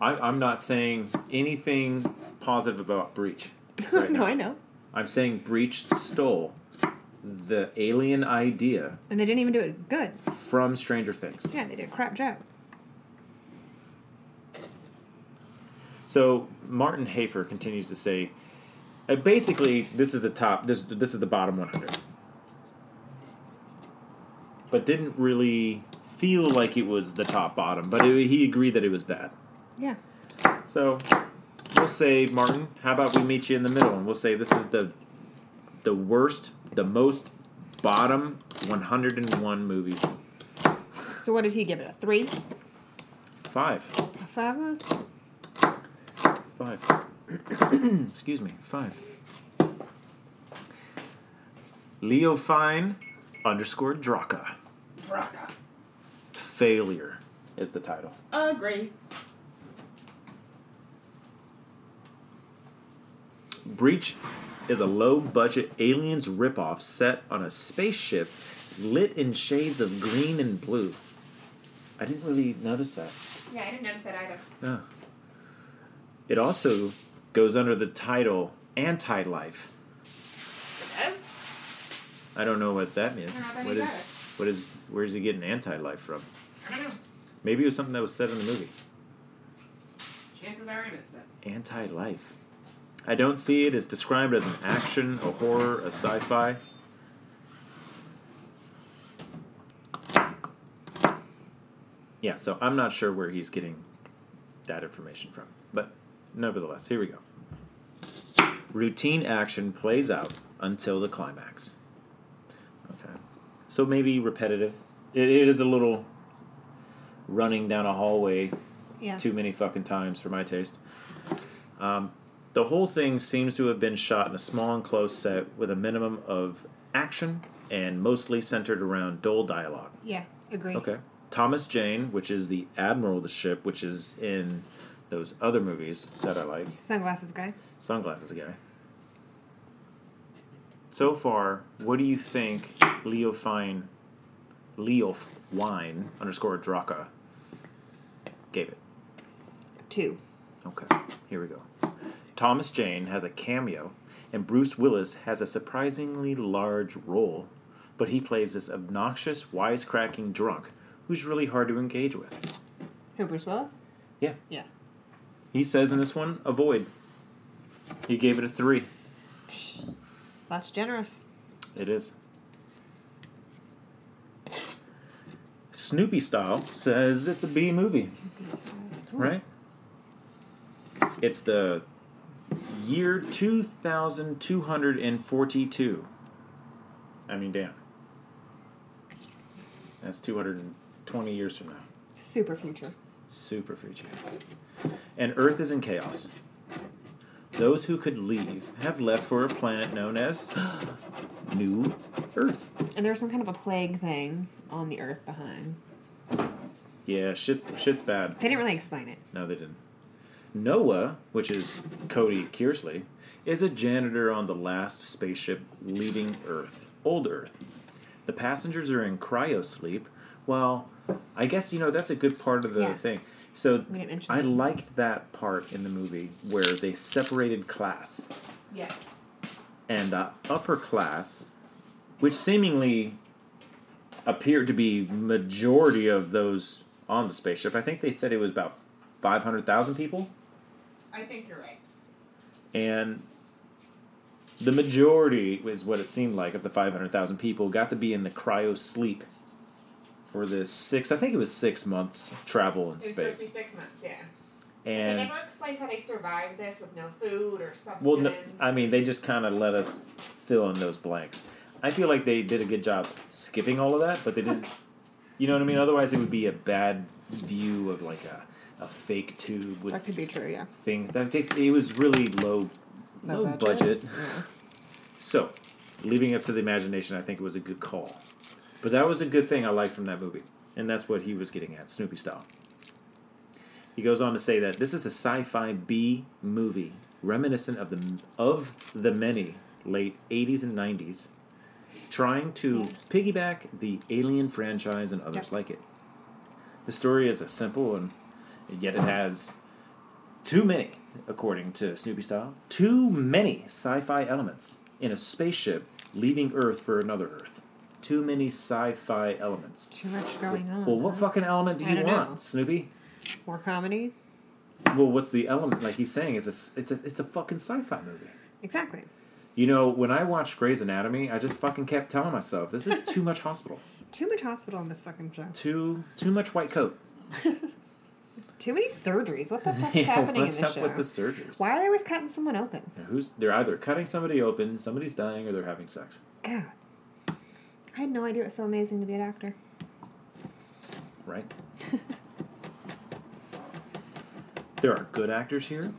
I, I'm not saying anything positive about Breach. [LAUGHS] Right no, now. I know. I'm saying Breach stole the alien idea And they didn't even do it good. from Stranger Things. Yeah, they did a crap job. So Martin Hafer continues to say, uh, basically, this is the top. This this is the bottom 100, but didn't really feel like it was the top bottom. But it, he agreed that it was bad. Yeah. So we'll say, Martin, how about we meet you in the middle and we'll say this is the the worst, the most bottom 101 movies. So what did he give it? A three? Five. A five? Five. [COUGHS] Excuse me. Five. Leo Fine underscore Draka. Draka. Failure is the title. Agree. Breach is a low budget aliens ripoff set on a spaceship lit in shades of green and blue. I didn't really notice that. Yeah, I didn't notice that either. Oh. It also goes under the title Anti Life. Yes? I don't know what that means. I don't know what What that is is what is where's he getting anti life from? I don't know. Maybe it was something that was said in the movie. Chances are I missed it. Anti life. I don't see it as described as an action, a horror, a sci fi. Yeah, so I'm not sure where he's getting that information from. But nevertheless, here we go. Routine action plays out until the climax. Okay. So maybe repetitive. It, it is a little running down a hallway Yeah. too many fucking times for my taste. Um, the whole thing seems to have been shot in a small enclosed set with a minimum of action and mostly centered around dull dialogue. Yeah, agree. Okay. Thomas Jane, which is the admiral of the ship, which is in those other movies that I like. Sunglasses guy. Sunglasses guy. So far, what do you think Leo Fine, Leo Wine underscore Draka gave it? Two. Okay, here we go. Thomas Jane has a cameo, and Bruce Willis has a surprisingly large role, but he plays this obnoxious, wisecracking drunk who's really hard to engage with. Who, Bruce Willis? Yeah. Yeah. He says in this one, avoid. He gave it a three. That's generous. It is. Snoopy Style says it's a B movie, right? It's the year 2242. I mean, damn. That's 220 years from now. Super future. Super future. And Earth is in chaos. Those who could leave have left for a planet known as [GASPS] New Earth. And there's some kind of a plague thing on the earth behind. Yeah, shit's shit's bad. They didn't really explain it. No, they didn't. Noah, which is Cody Kearsley, is a janitor on the last spaceship leaving Earth, old Earth. The passengers are in cryo sleep. Well, I guess you know that's a good part of the Yeah. thing. So We didn't mention I that. liked that part in the movie where they separated class Yes. and the upper class, which seemingly appeared to be majority of those on the spaceship. I think they said it was about five hundred thousand people, I think you're right. and the majority is what it seemed like of the five hundred thousand people got to be in the cryo sleep for this six. I think it was six months travel in space, six months, yeah. and explained how they survived this with no food or substance. Well, no, I mean, they just kind of let us fill in those blanks. I feel like they did a good job skipping all of that, but they didn't. You know what I mean? Otherwise, it would be a bad view of like a, a fake tube with that could be true, yeah. things. I think it was really low, low, Low budget. budget? Yeah. So, leaving up to the imagination, I think it was a good call. But that was a good thing I liked from that movie, and that's what he was getting at, Snoopy style. He goes on to say that this is a sci-fi B movie reminiscent of the of the many late 80s and 90s trying to Yeah. piggyback the Alien franchise and others Yep. like it. The story is a simple and yet it has too many, according to Snoopy Style, too many sci-fi elements in a spaceship leaving Earth for another Earth. Too many sci-fi elements. Too much going on. Well, what huh? fucking element do I you want, know. Snoopy? More comedy? Well, what's the element? Like he's saying, it's a, it's a it's a fucking sci-fi movie. Exactly. You know, when I watched Grey's Anatomy, I just fucking kept telling myself, this is too much hospital, [LAUGHS] Too much hospital in this fucking show. too too much white coat. [LAUGHS] Too many surgeries. What the [LAUGHS] fuck is Yeah, happening what's in up this show? with the surgeries? Why are they always cutting someone open? Who's they're either cutting somebody open, somebody's dying, or they're having sex. God. I had no idea it was so amazing to be an actor. right? there are good actors here,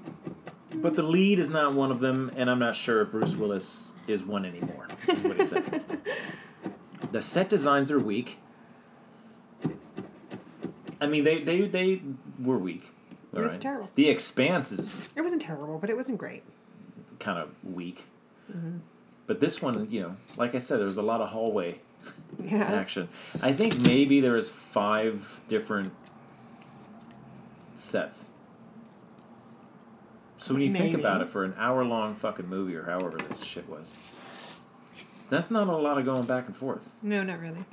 but the lead is not one of them, and I'm not sure Bruce Willis is one anymore. Is what he said. [LAUGHS] the set designs are weak. I mean, they they, they were weak. It was terrible. The Expanse is It wasn't terrible, but it wasn't great. kind of weak. Mm-hmm. But this one, you know, like I said, there was a lot of hallway [LAUGHS] Yeah. [LAUGHS] action. I think maybe there was five different sets. So when you think Maybe. about it, for an hour long fucking movie or however this shit was, that's not a lot of going back and forth. No, not really.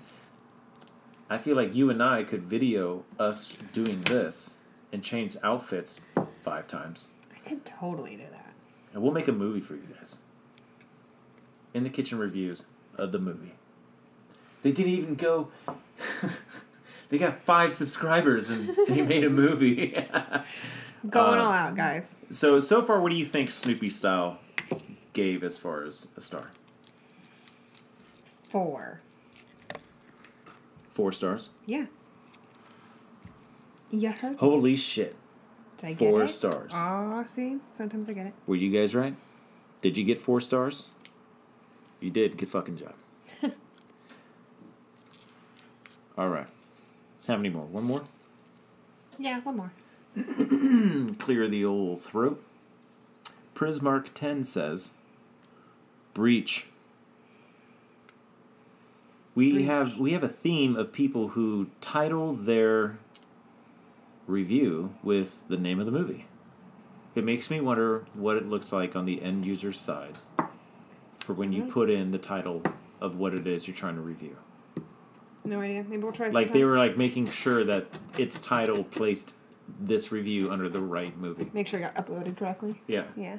I feel like you and I could video us doing this and change outfits five times, I could totally do that. and we'll make a movie for you guys. In the kitchen reviews of the movie. They didn't even go. [LAUGHS] they got five subscribers and they [LAUGHS] made a movie. Going Uh, all out, guys. so so far, what do you think Snoopy Style gave as far as a star? Four. Four stars. Yeah. You heard? Holy shit! Did I get Four it? stars. Aw, see? Sometimes I get it. Were you guys right? Did you get four stars? You did. Good fucking job. [LAUGHS] All right. How many more? One more. Yeah, one more. [CLEARS THROAT] Clear the old throat. Prismark 10 says Breach. We Breach. have we have a theme of people who title their review with the name of the movie. It makes me wonder what it looks like on the end user's side for when you put in the title of what it is you're trying to review. No idea. Maybe we'll try Like sometime. they were like making sure that its title placed this review under the right movie. Make sure it got uploaded correctly. Yeah. Yeah.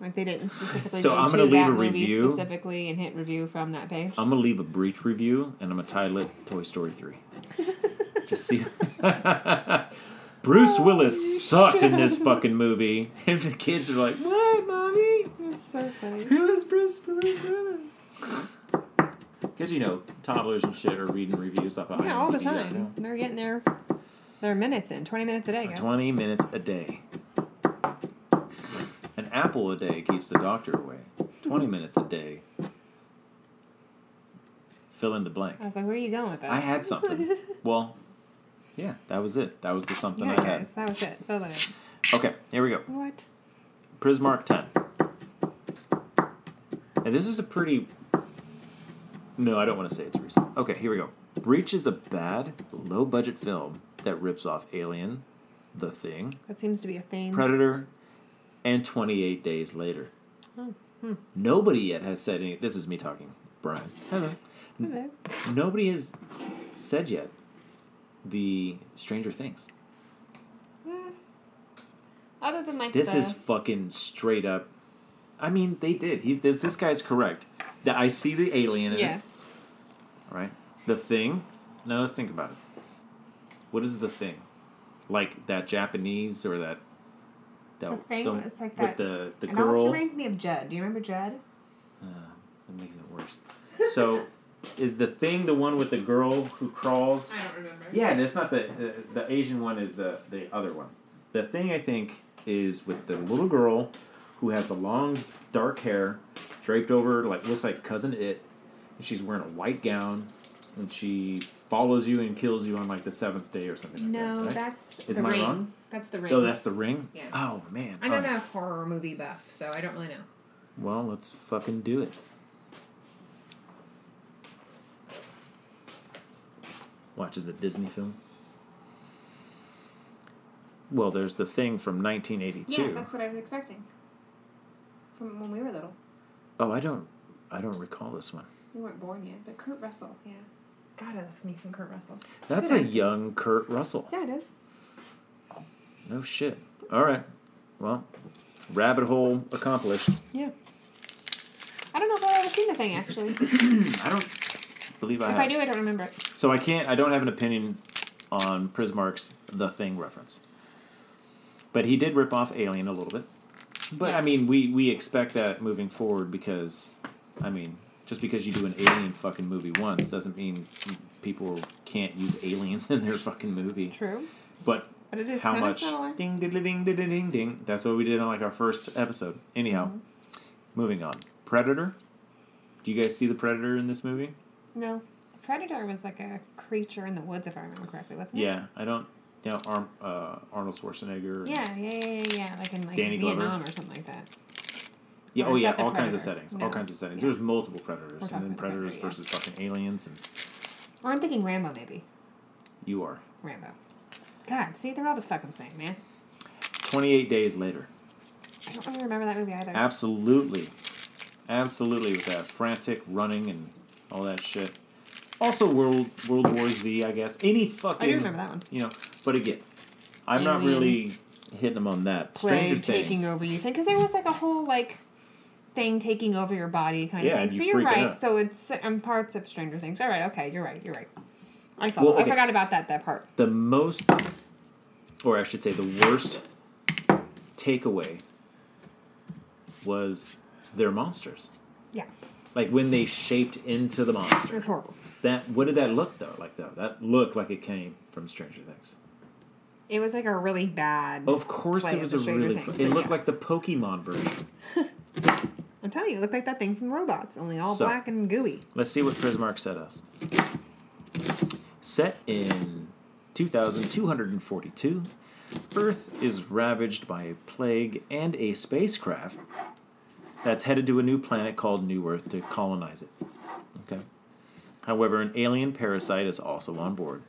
Like they didn't specifically So I'm gonna leave that a review. specifically and hit review from that page. I'm gonna leave a breach review and I'm gonna title it Toy Story Three. [LAUGHS] Just see. [LAUGHS] Bruce Willis sucked in this fucking movie, [LAUGHS] and the kids are like, "What, mommy? That's so funny. Who is Bruce Bruce Willis?" Because you know, toddlers and shit are reading reviews off of Yeah, all the time. They're getting their their minutes in. Twenty minutes a day, guys. Twenty minutes a day. An apple a day keeps the doctor away. Twenty minutes a day. Fill in the blank. I was like, where are you going with that? I had something. [LAUGHS] well, yeah, that was it. That was the something Yeah, I had. guys, that was it. Fill it Okay, here we go. What? Prismark 10. And this is a pretty. No, I don't want to say it's recent. Okay, here we go. Breach is a bad, low budget film that rips off Alien, The Thing, That seems to be a thing. Predator, and 28 Days Later. hmm. Nobody yet has said any. This is me talking, Brian. Hello. Hello. Nobody has said yet the Stranger Things. Other than like This the, is fucking straight up. I mean, they did. He this this guy's correct. That I see the alien in yes. it, right? The thing. Now let's think about it. What is the thing? Like that Japanese or that that The thing the- is like with that- the the It almost reminds me of Judd. Do you remember Judd? Uh, I'm making it worse. So, [LAUGHS] is the thing the one with the girl who crawls? I don't remember. Yeah, and it's not the, the the Asian one. Is the the other one? The thing I think is with the little girl who has the long dark hair draped over like looks like cousin it, and she's wearing a white gown, and she follows you and kills you on like the seventh day or something. No, like that, right? that's Is the my ring. wrong? That's the oh, ring. Oh, that's the ring. Yeah. Oh man. I'm not All right. a horror movie buff, so I don't really know. Well, let's fucking do it. Watch, is it Disney film? Well, there's the thing from 1982. Yeah, that's what I was expecting. From when we were little. oh, I don't, I don't recall this one. We weren't born yet, but Kurt Russell, yeah. God, I love me some Kurt Russell. That's Good a young Kurt Russell. Yeah, it is. No shit. All right. Well, rabbit hole accomplished. Yeah. I don't know if I've ever seen the thing actually. [CLEARS THROAT] I don't believe I if have. I do, I don't remember it. So I can't. I don't have an opinion on Prismark's The Thing reference. But he did rip off Alien a little bit. But I mean, we we expect that moving forward because, I mean, just because you do an Alien fucking movie once doesn't mean people can't use aliens [LAUGHS] in their fucking movie. True. But But it is how much similar. ding ding ding ding ding ding ding. That's what we did on like our first episode. Anyhow, Mm-hmm. moving on. Predator. Do you guys see the Predator in this movie? No. Predator was like a creature in the woods, if I remember correctly, wasn't it? Yeah, I don't. You know, Arm, uh, Arnold Schwarzenegger. Yeah, yeah, yeah, yeah. Like in like Danny Glover. Vietnam or something like that. Yeah, Or oh yeah, all kinds of Predator? settings. All No. kinds of settings. Yeah. There's multiple predators, We're and then about Predator, predators yeah. versus fucking aliens, and Or I'm thinking Rambo, maybe. you are. Rambo. God, see, they're all the fucking same, man. 28 days later. I don't really remember that movie either. Absolutely, absolutely with that frantic running and all that shit. Also, World World War Z, I guess. Any fucking. I do remember that one. You know, but again, I'm not really hitting them on that. Plague Stranger taking Things. over you thing because there was like a whole like thing taking over your body kind Yeah, of and thing. So you you're freaking right. out. So it's um, parts of Stranger Things. All right. Okay. You're right. You're right. I. Well, okay. I forgot about that that part. the most, or I should say, the worst takeaway was their monsters. Yeah. Like when they shaped into the It monster. was horrible. That what did that look though? Like though that looked like it came from Stranger Things. It was like a really bad. Of course, it was a Stranger really. Things, it looked like the. Pokemon version. [LAUGHS] [LAUGHS] I'm telling you, it looked like that thing from Robots, only all So- black and gooey. Let's see what Prismark said us. Set in 2242, Earth is ravaged by a plague and a spacecraft that's headed to a new planet called New Earth to colonize it. Okay. However, an alien parasite is also on board.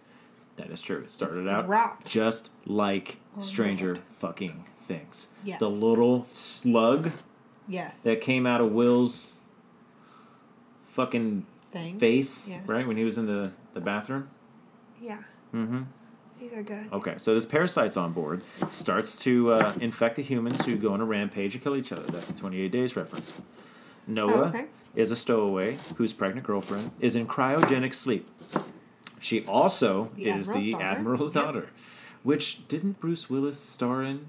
That is true. It started It's out wrapped just like on Stranger fucking Things. Yes. The little slug Yes. that came out of Will's fucking thing. face, Yeah. right? When he was in the, the bathroom. Yeah. Mm-hmm. These are good. Okay, so this parasite's on board, starts to uh, infect the humans who go on a rampage and kill each other. That's the 28 Days reference. Noah Oh, okay. is a stowaway whose pregnant girlfriend is in cryogenic sleep. She also The is Admiral's the daughter. Admiral's Yep. daughter, which didn't Bruce Willis star in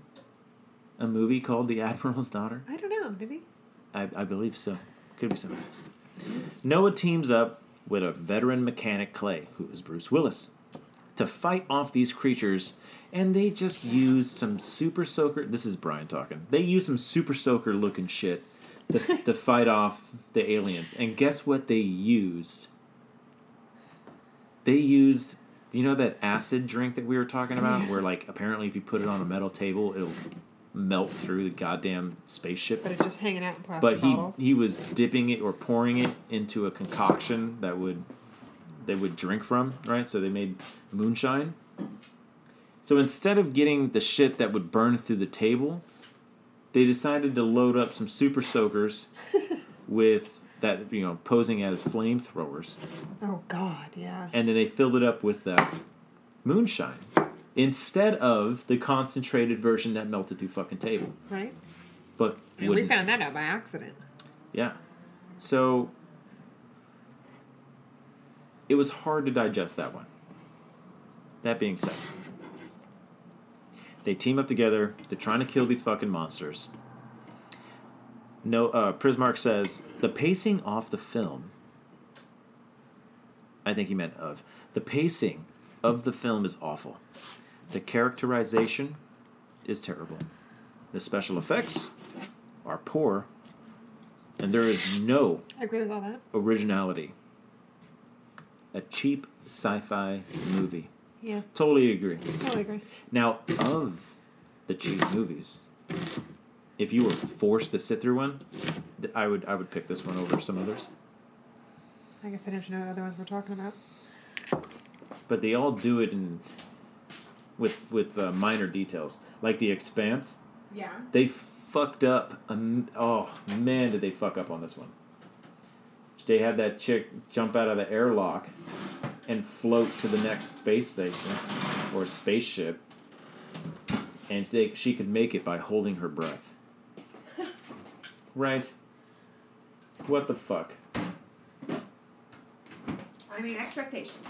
a movie called The Admiral's Daughter? I don't know. Did we? I, I believe so. Could be something else. Noah teams up with a veteran mechanic Clay, who is Bruce Willis, to fight off these creatures, and they just use some super soaker. This is Brian talking. They use some super soaker looking shit to, [LAUGHS] to fight off the aliens. And guess what they used? They used, you know, that acid drink that we were talking about, where like apparently if you put it on a metal table, it'll melt through the goddamn spaceship But it's just hanging out in plastic but he bottles. he was dipping it or pouring it into a concoction that would they would drink from, right? So they made moonshine. So instead of getting the shit that would burn through the table, they decided to load up some super soakers [LAUGHS] with that you know posing as flamethrowers, oh God, yeah. and then they filled it up with that moonshine instead of the concentrated version that melted through fucking table. Right. But And we found that out by accident. Yeah. So it was hard to digest that one. That being said, they team up together. They're trying to kill these fucking monsters. No, uh, Prismark says the pacing off the film. I think he meant of the pacing of the film is awful. The characterization is terrible. The special effects are poor, and there is no I agree with all that. originality. A cheap sci-fi movie. Yeah. Totally agree. Totally agree. Now, of the cheap movies, if you were forced to sit through one, I would I would pick this one over some others. I guess I don't know what other ones we're talking about. But they all do it in with with uh, minor details, like The Expanse. Yeah. They fucked up. Um, oh man, did they fuck up on this one? They had that chick jump out of the airlock and float to the next space station or spaceship, and they, she could make it by holding her breath. right? What the fuck? I mean, expectations.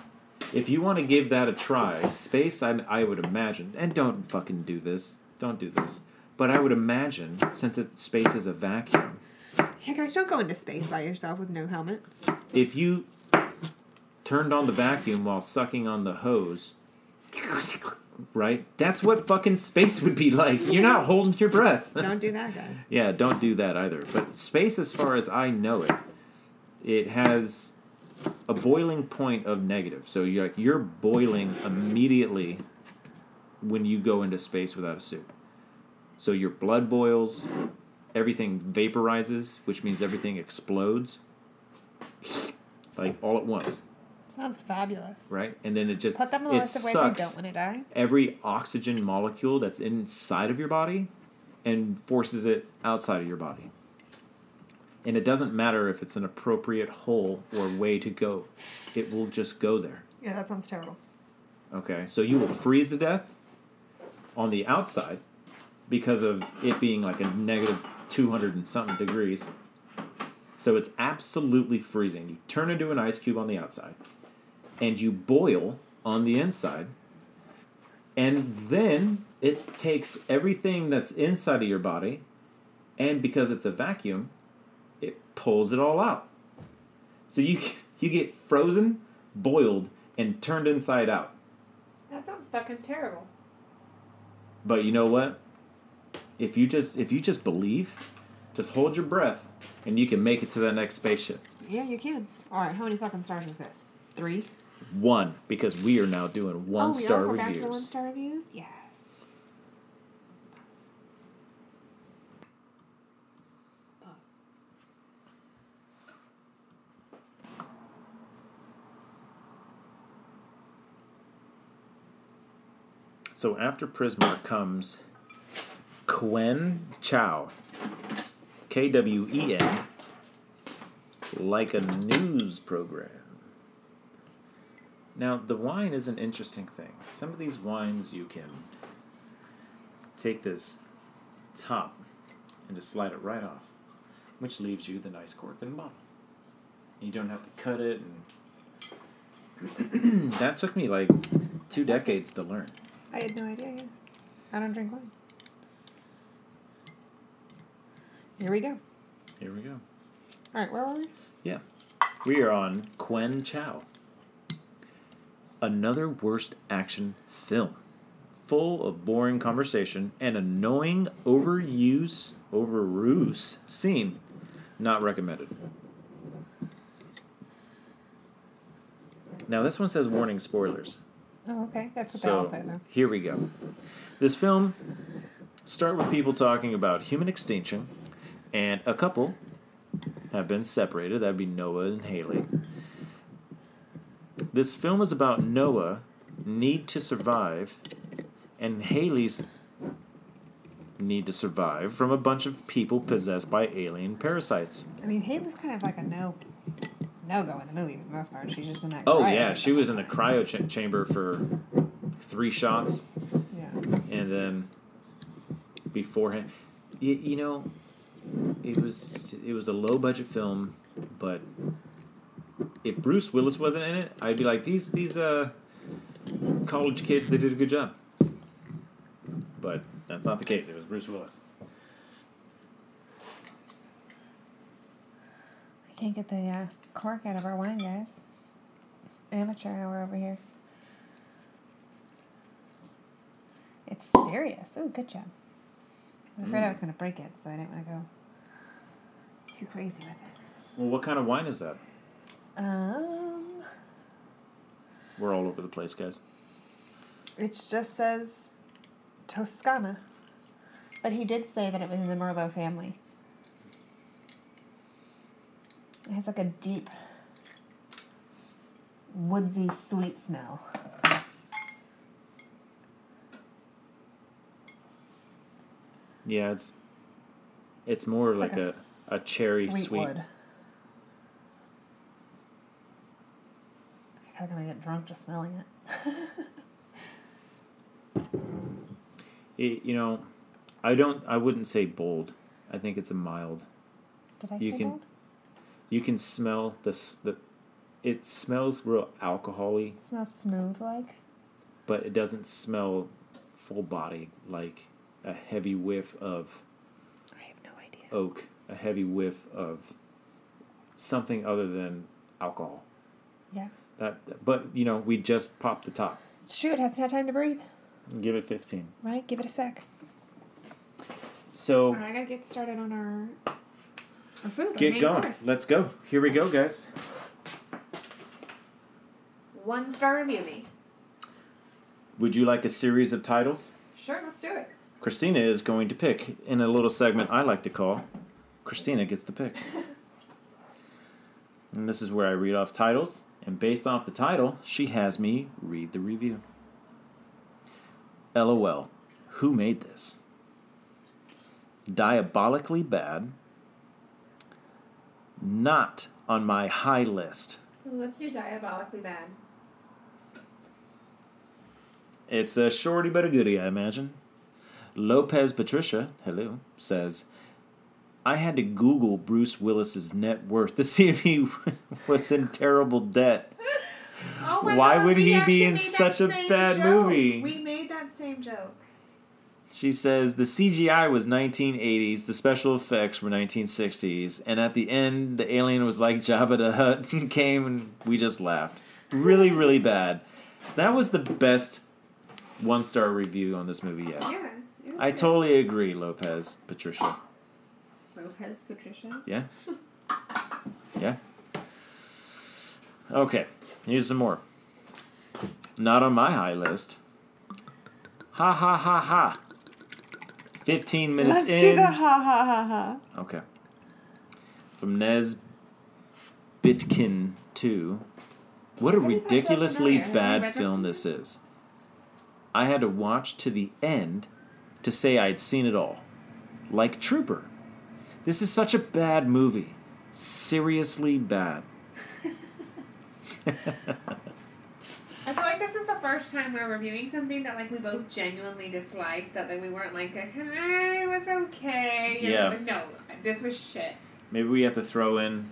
if you want to give that a try, space, I, I would imagine, and don't fucking do this, don't do this, but I would imagine, since it, space is a vacuum, Yeah, guys, don't go into space by yourself with no helmet. if you turned on the vacuum while sucking on the hose, right? That's what fucking space would be like. You're not holding your breath. [LAUGHS] Don't do that, guys. Yeah, don't do that either. But space, as far as I know it, it has a boiling point of negative. So you're like you're boiling immediately when you go into space without a suit. So your blood boils, everything vaporizes, which means everything explodes, like all at once, Sounds fabulous. right? And then it just Put them on it the list of ways I sucks don't want to die. every oxygen molecule that's inside of your body and forces it outside of your body. And it doesn't matter if it's an appropriate hole or way to go, it will just go there. Yeah, that sounds terrible. Okay, so you will freeze to death on the outside because of it being like a negative 200 and something degrees. So it's absolutely freezing. You turn into an ice cube on the outside and you boil on the inside. And then it takes everything that's inside of your body and because it's a vacuum, it pulls it all out. So you [LAUGHS] you get frozen, boiled and turned inside out. That sounds fucking terrible. But you know what? If you just if you just believe, just hold your breath, and you can make it to that next spaceship. Yeah, you can. All right, how many fucking stars is this? Three. One, because we are now doing oh, one oh, star we are? We're back to one star reviews. Yes. Pause. So after Prismar comes Quen Chow, K W E N, like a news program. Now, the wine is an interesting thing. Some of these wines you can take this top and just slide it right off, which leaves you the nice cork and bottle. You don't have to cut it, and [CLEARS THROAT] that took me like two decades to learn. I had no idea. Yeah. I don't drink wine. Here we go. Here we go. All right, where were we? Yeah. We are on Quen Chow. Another worst action film. Full of boring conversation and annoying overuse, overuse scene. Not recommended. Now, this one says warning spoilers. Oh, okay. That's what they all So say, though. here we go. This film start with people talking about human extinction, and a couple have been separated. That'd be Noah and Haley. This film is about Noah need to survive, and Haley's need to survive from a bunch of people possessed by alien parasites. I mean, Haley's kind of like a no, no go in the movie for the most part. She's just in that. Oh yeah, she was in the cryo cha- chamber for three shots. Yeah. and then beforehand, you, you know, it was it was a low budget film, but if Bruce Willis wasn't in it, I'd be like these these uh college kids they did a good job. But that's not the case. It was Bruce Willis. I can't get the uh, cork out of our wine, guys. Amateur hour over here. It's serious. Oh, good job. I was afraid I was going to break it, so I didn't want to go too crazy with it. Well, what kind of wine is that? Um, We're all over the place, guys. it just says Toscana, but he did say that it was in the Merlot family. It has like a deep, woodsy, sweet smell. Yeah, it's it's more It's like, a, a cherry sweet. wood. I feel like I'm gonna get drunk just smelling it. [LAUGHS] It- you know, I don't. I wouldn't say bold. I think it's a mild. Did I You say can- bold? You can smell the the it smells real alcoholy, It smells smooth like. but it doesn't smell full body like a heavy whiff of I have no idea. Oak, a heavy whiff of something other than alcohol. Yeah. That, but you know, we just popped the top. It's true. It hasn't had time to breathe. Give it fifteen. Right. Give it a sec. So All right, I gotta get started on our our food. get main going. course. Let's go. Here we go, guys. One star review me. Would you like a series of titles? Sure, let's do it. Christina is going to pick in a little segment I like to call Christina Gets the Pick. and this is where I read off titles, and based off the title, she has me read the review. LOL. Who made this? Diabolically bad. Not on my high list. Let's do diabolically bad. It's a shorty but a goodie, I imagine. Lopez Patricia, hello, says, I had to Google Bruce Willis's net worth to [LAUGHS] see if he was in terrible debt. Oh Why would he be in such a bad movie? We made that same joke. She says the CGI was 1980s, the special effects were 1960s, and at the end, the alien was like Jabba the Hutt [LAUGHS] and came and we just laughed. Really, really bad. That was the best one star review on this movie yet. Yeah. I totally agree, Lopez Patricia. Lopez Patricia. Yeah? Yeah? Okay, here's some more. Not on my high list. Ha ha ha ha. 15 minutes Let's in. do the ha ha ha ha. Okay. From Nez Bitkin 2. What a Why does that feel ridiculously familiar? Have you bad film this is. I had to watch to the end to say I had seen it all. Like Trooper. This is such a bad movie. Seriously bad. I feel like this is the first time we're reviewing something that like we both genuinely disliked. That like we weren't like, eh, it was okay. Yeah. like, no, this was shit. Maybe we have to throw in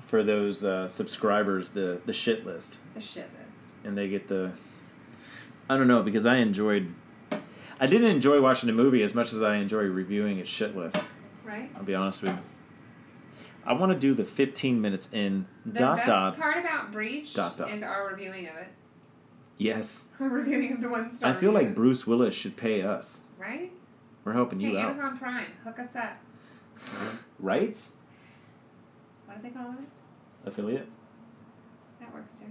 for those uh, subscribers the, the shit list. The shit list. and they get the I don't know because I enjoyed I didn't enjoy watching the movie as much as I enjoy reviewing its shit list. Right. I'll be honest with you. I want to do the 15 minutes in The dot best dot. part about Breach Dot, dot. is our reviewing of it. Yes. Our reviewing of the one star. I feel like. Bruce Willis should pay us. Right. We're helping you hey, out. Amazon Prime, hook us up. Right? What do they call it? Affiliate That works too.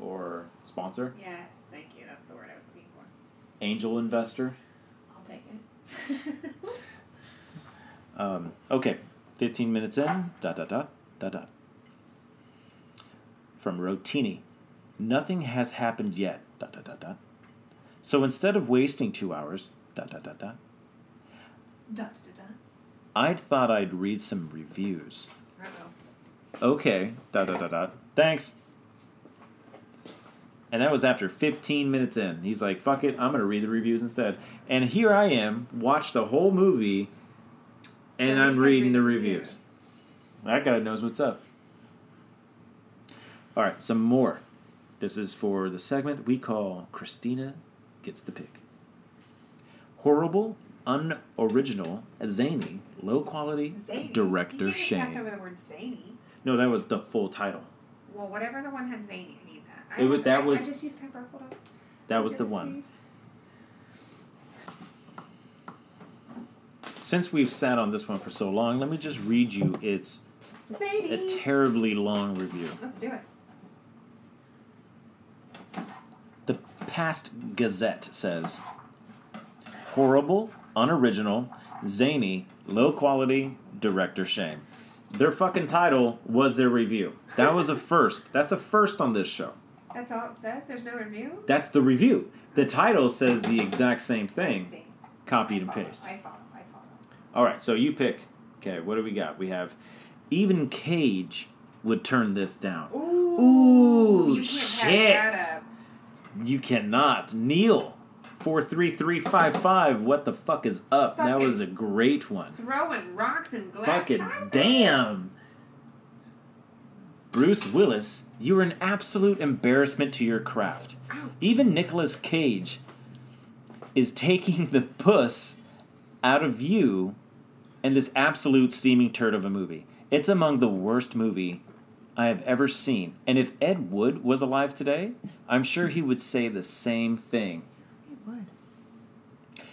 or sponsor? Yes, thank you. That's the word I was looking for. Angel investor? I'll take it. Um, okay, 15 minutes in, dot, dot, dot, dot, dot. From Rotini. Nothing has happened yet, dot, dot, dot, dot. So instead of wasting two hours, dot, dot, dot, dot, dot dot dot. I'd thought I'd read some reviews. Uh oh. Okay, dot, dot, dot, dot. Thanks. And that was after 15 minutes in. He's like, fuck it, I'm going to read the reviews instead. And here I am, watched the whole movie, and I'm reading the reviews. That guy knows what's up. All right, some more. This is for the segment we call Christina Gets the Pick. Horrible, unoriginal, zany, low quality, Zany. director you shame. over the word zany. No, that was the full title. Well, whatever the one had zany, I that. It was- that was- I just used. Hold on. That was the one. Since we've sat on this one for so long, let me just read you its a terribly long review. Let's do it. The Past Gazette says horrible, unoriginal, zany, low quality, director shame. Their fucking title was their review. That was a first. That's a first on this show. That's all it says. There's no review. That's the review. The title says the exact same thing, copied and paste. I follow. I follow. All right, so you pick. Okay, what do we got? We have even Cage would turn this down. Ooh. Ooh, you shit. Pass that up. You cannot. Neil, 43355. What the fuck is up? that was a great one. Throwing rocks and glass. Fucking damn. Bruce Willis, you are an absolute embarrassment to your craft. Even Nicolas Cage is taking the puss out of you and this absolute steaming turd of a movie. It's among the worst movie I have ever seen. And if Ed Wood was alive today, I'm sure he would say the same thing. It would.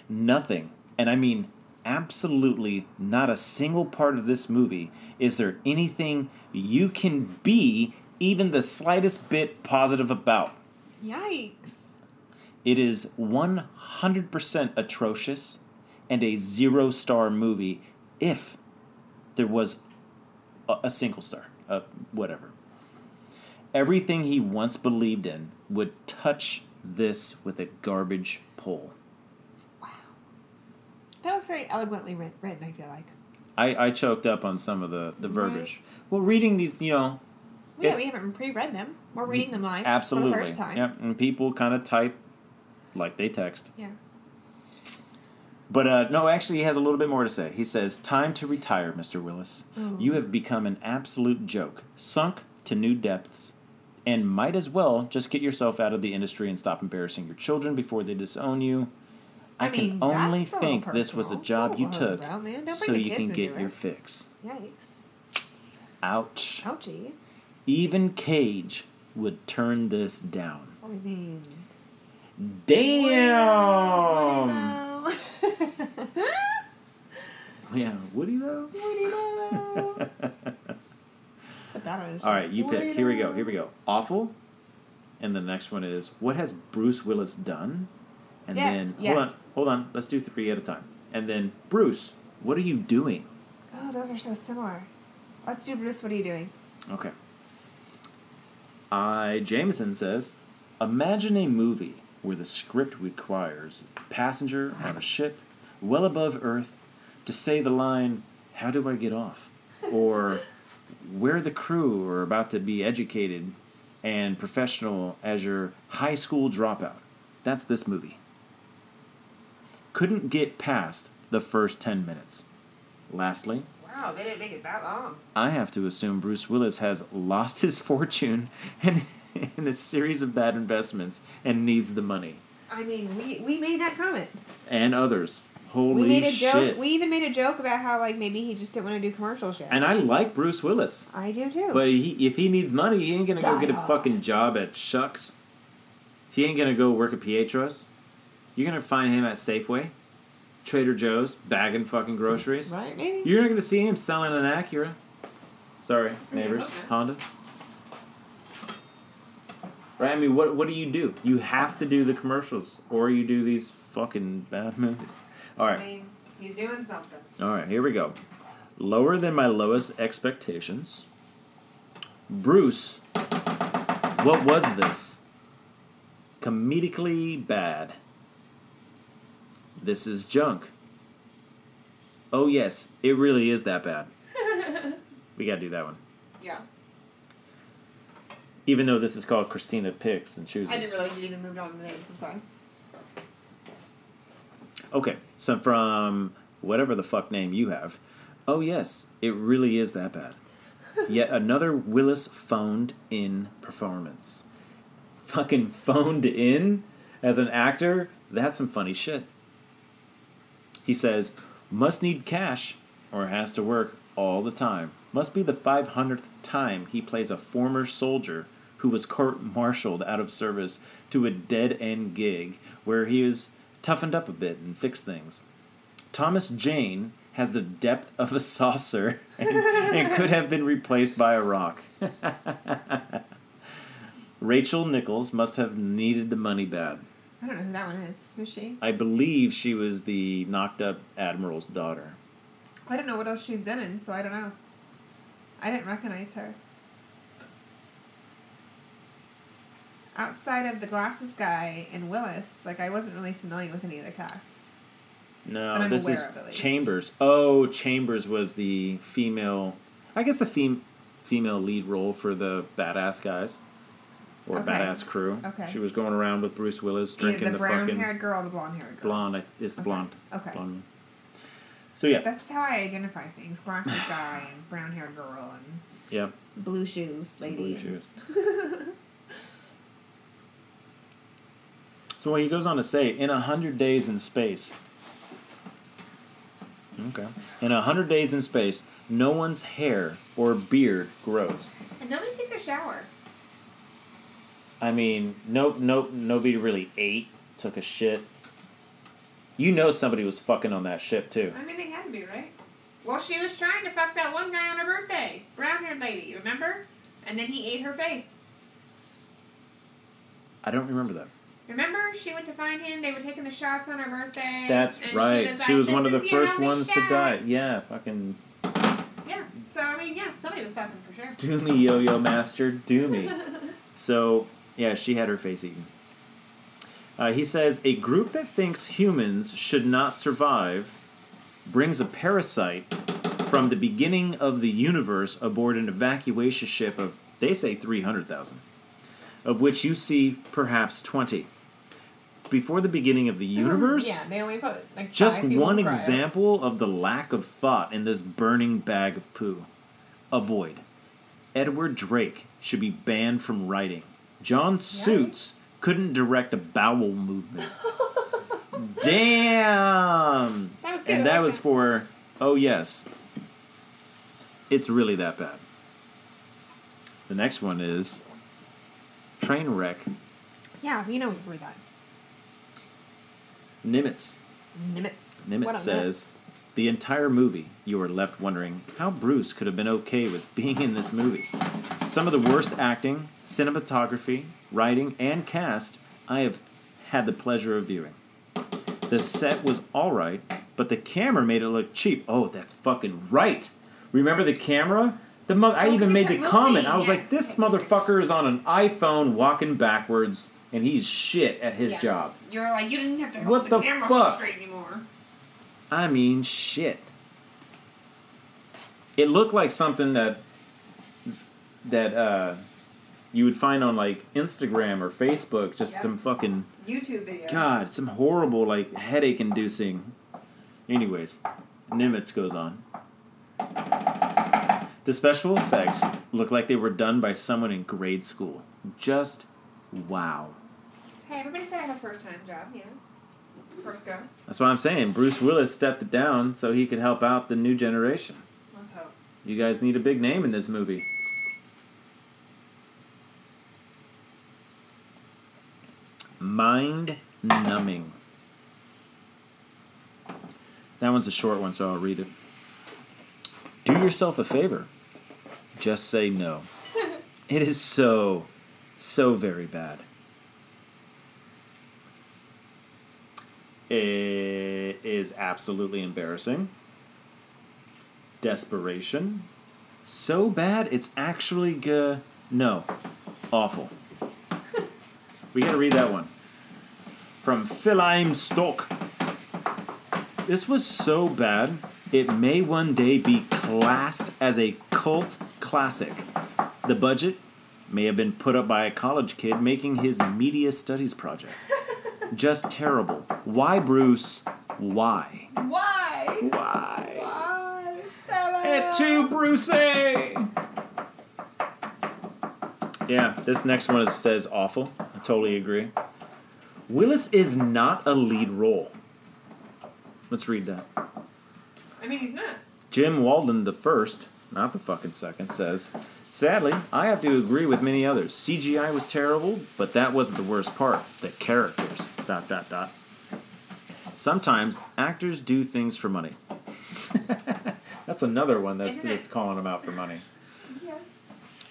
Nothing, and I mean absolutely not a single part of this movie is there anything you can be even the slightest bit positive about. Yikes. It is 100% atrocious and a zero star movie if there was a, a single star, uh, whatever. Everything he once believed in would touch this with a garbage pole. Wow. That was very eloquently written, I feel like. I, I choked up on some of the, the Right. verbiage. Well, reading these, you know, yeah, It- we haven't pre-read them. We're reading them live absolutely. for the first time. Yep, and people kind of type like they text. Yeah. But uh, no, actually, he has a little bit more to say. He says, Time to retire, Mr. Willis. Oh. You have become an absolute joke, sunk to new depths, and might as well just get yourself out of the industry and stop embarrassing your children before they disown you. I, I can only think little this was a job you took so you can get your fix. Yikes. Ouch. Ouchie. Even Cage would turn this down. What do you mean? Damn! Woody though. [LAUGHS] Yeah, Woody though? Woody though. [LAUGHS] Put that on All right, you Woody pick. Here we go. Here we go. Awful. And the next one is what has Bruce Willis done? And Yes, then yes. hold on, hold on. Let's do three at a time. And then Bruce, what are you doing? Oh, those are so similar. Let's do Bruce. What are you doing? Okay. I Jameson says, imagine a movie where the script requires a passenger on a ship well above Earth to say the line, "How do I get off?" [LAUGHS] or where the crew are about to be educated and professional as your high school dropout. That's this movie. Couldn't get past the first 10 minutes. Lastly, Wow, they didn't make it that long. I have to assume Bruce Willis has lost his fortune [LAUGHS] and in a series of bad investments and needs the money. I mean, we we made that comment. And others. Holy we made a shit. joke. We even made a joke about how like maybe he just didn't want to do commercials yet. and I like Bruce Willis. I do too. But he, if he needs money, he ain't gonna go get a hard. fucking job at Shucks. He ain't gonna go work at Pietro's. You're gonna find him at Safeway, Trader Joe's, bagging fucking groceries. right? Maybe. You're not gonna see him selling an Acura. Sorry, neighbors. Honda. Right? I mean, what what do you do? You have to do the commercials, or you do these fucking bad movies. All right. I mean, he's doing something. All right, here we go. Lower than my lowest expectations. Bruce, what was this? Comedically bad. This is junk. Oh, yes, it really is that bad. [LAUGHS] we gotta do that one. Yeah. Even though this is called Christina Picks and Chooses. I didn't realize you even moved on the names. I'm sorry. Okay, so from whatever the fuck name you have. Oh, yes, it really is that bad. [LAUGHS] Yet another Willis phoned in performance. Fucking phoned in as an actor? That's some funny shit. He says, must need cash or has to work all the time. Must be the 500th time he plays a former soldier who was court martialed out of service to a dead end gig where he was toughened up a bit and fixed things. Thomas Jane has the depth of a saucer [LAUGHS] and, and could have been replaced by a rock. [LAUGHS] Rachel Nichols must have needed the money bad. I don't know who that one is. Who's she? I believe she was the knocked up admiral's daughter. I don't know what else she's been in, so I don't know. I didn't recognize her. Outside of the glasses guy and Willis, like I wasn't really familiar with any of the cast. No, this is. Chambers. Oh, Chambers was the female. I guess the fem- female lead role for the badass guys, or Okay. badass crew. Okay. She was going around with Bruce Willis drinking Either the, the, brown fucking haired girl or the blonde haired girl. blonde. I- It's the Okay. blonde. Okay. Blonde. So yeah, That's how I identify things. Glasses [SIGHS] guy and brown haired girl and Yep. Blue shoes, lady. Blue shoes. [LAUGHS] so what he goes on to say, in a hundred days in space. Okay. In a hundred days in space, no one's hair or beard grows. And nobody takes a shower. I mean, nope, no, nobody really ate, took a shit. You know somebody was fucking on that ship too. I mean, they had to be, right? Well, she was trying to fuck that one guy on her birthday. Brown haired lady, you remember? And then he ate her face. I don't remember that. Remember? She went to find him. They were taking the shots on her birthday. That's right. She She was, was, one of the "This is your first ones to die. Yeah, fucking Yeah. So, I mean, yeah, somebody was fucking for sure. do me, yo-yo master, do me. [LAUGHS] So yeah, she had her face eaten. Uh, he says a group that thinks humans should not survive brings a parasite from the beginning of the universe aboard an evacuation ship of they say three hundred thousand, of which you see perhaps twenty. Before the beginning of the universe, Yeah, they only put like just one example of the lack of thought in this burning bag of poo. Avoid. Edward Drake should be banned from writing. John Suits couldn't direct a bowel movement. [LAUGHS] Damn! That was good. And that like was for, oh yes. It's really that bad. The next one is Trainwreck Yeah, you know we read that. Nimitz. Nimitz. Nimitz says, the entire movie, you are left wondering how Bruce could have been okay with being in this movie. Some of the worst acting, cinematography, writing, and cast I have had the pleasure of viewing. The set was alright, but the camera made it look cheap. Oh, that's fucking right. Remember the camera? The mo- I Oh, even made the kept comment. I was like, this motherfucker is on an iPhone walking backwards, and he's shit at his Yeah. job. You're like, you didn't have to hold What the, the camera fuck? straight anymore. I mean, shit. It looked like something that that uh, you would find on like Instagram or Facebook. Just Yep. some fucking YouTube video. God, some horrible like headache inducing. Anyways, Nimitz goes on. The special effects look like they were done by someone in grade school. Just wow. Hey, everybody said I had a first time job, yeah. First go. That's what I'm saying. Bruce Willis stepped it down so he could help out the new generation. You guys need a big name in this movie. Mind numbing. That one's a short one, so I'll read it. Do yourself a favor. Just say no. it is so, so very bad. It is absolutely embarrassing. Desperation. So bad, it's actually g- no, awful. we gotta read that one from Philim Stock. This was so bad, it may one day be classed as a cult classic. The budget may have been put up by a college kid making his media studies project. [LAUGHS] Just terrible. Why, Bruce? Why? Why? Why? Stop Et tu, Brucey? Yeah, this next one is, says awful. I totally agree. Willis is not a lead role. Let's read that. I mean, he's not. Jim Walden the first, not the fucking second, says, Sadly, I have to agree with many others. CGI was terrible, but that wasn't the worst part. The characters. Dot dot dot. Sometimes actors do things for money. [LAUGHS] that's another one that's, Isn't it? that's calling them out for money. [LAUGHS] Yeah.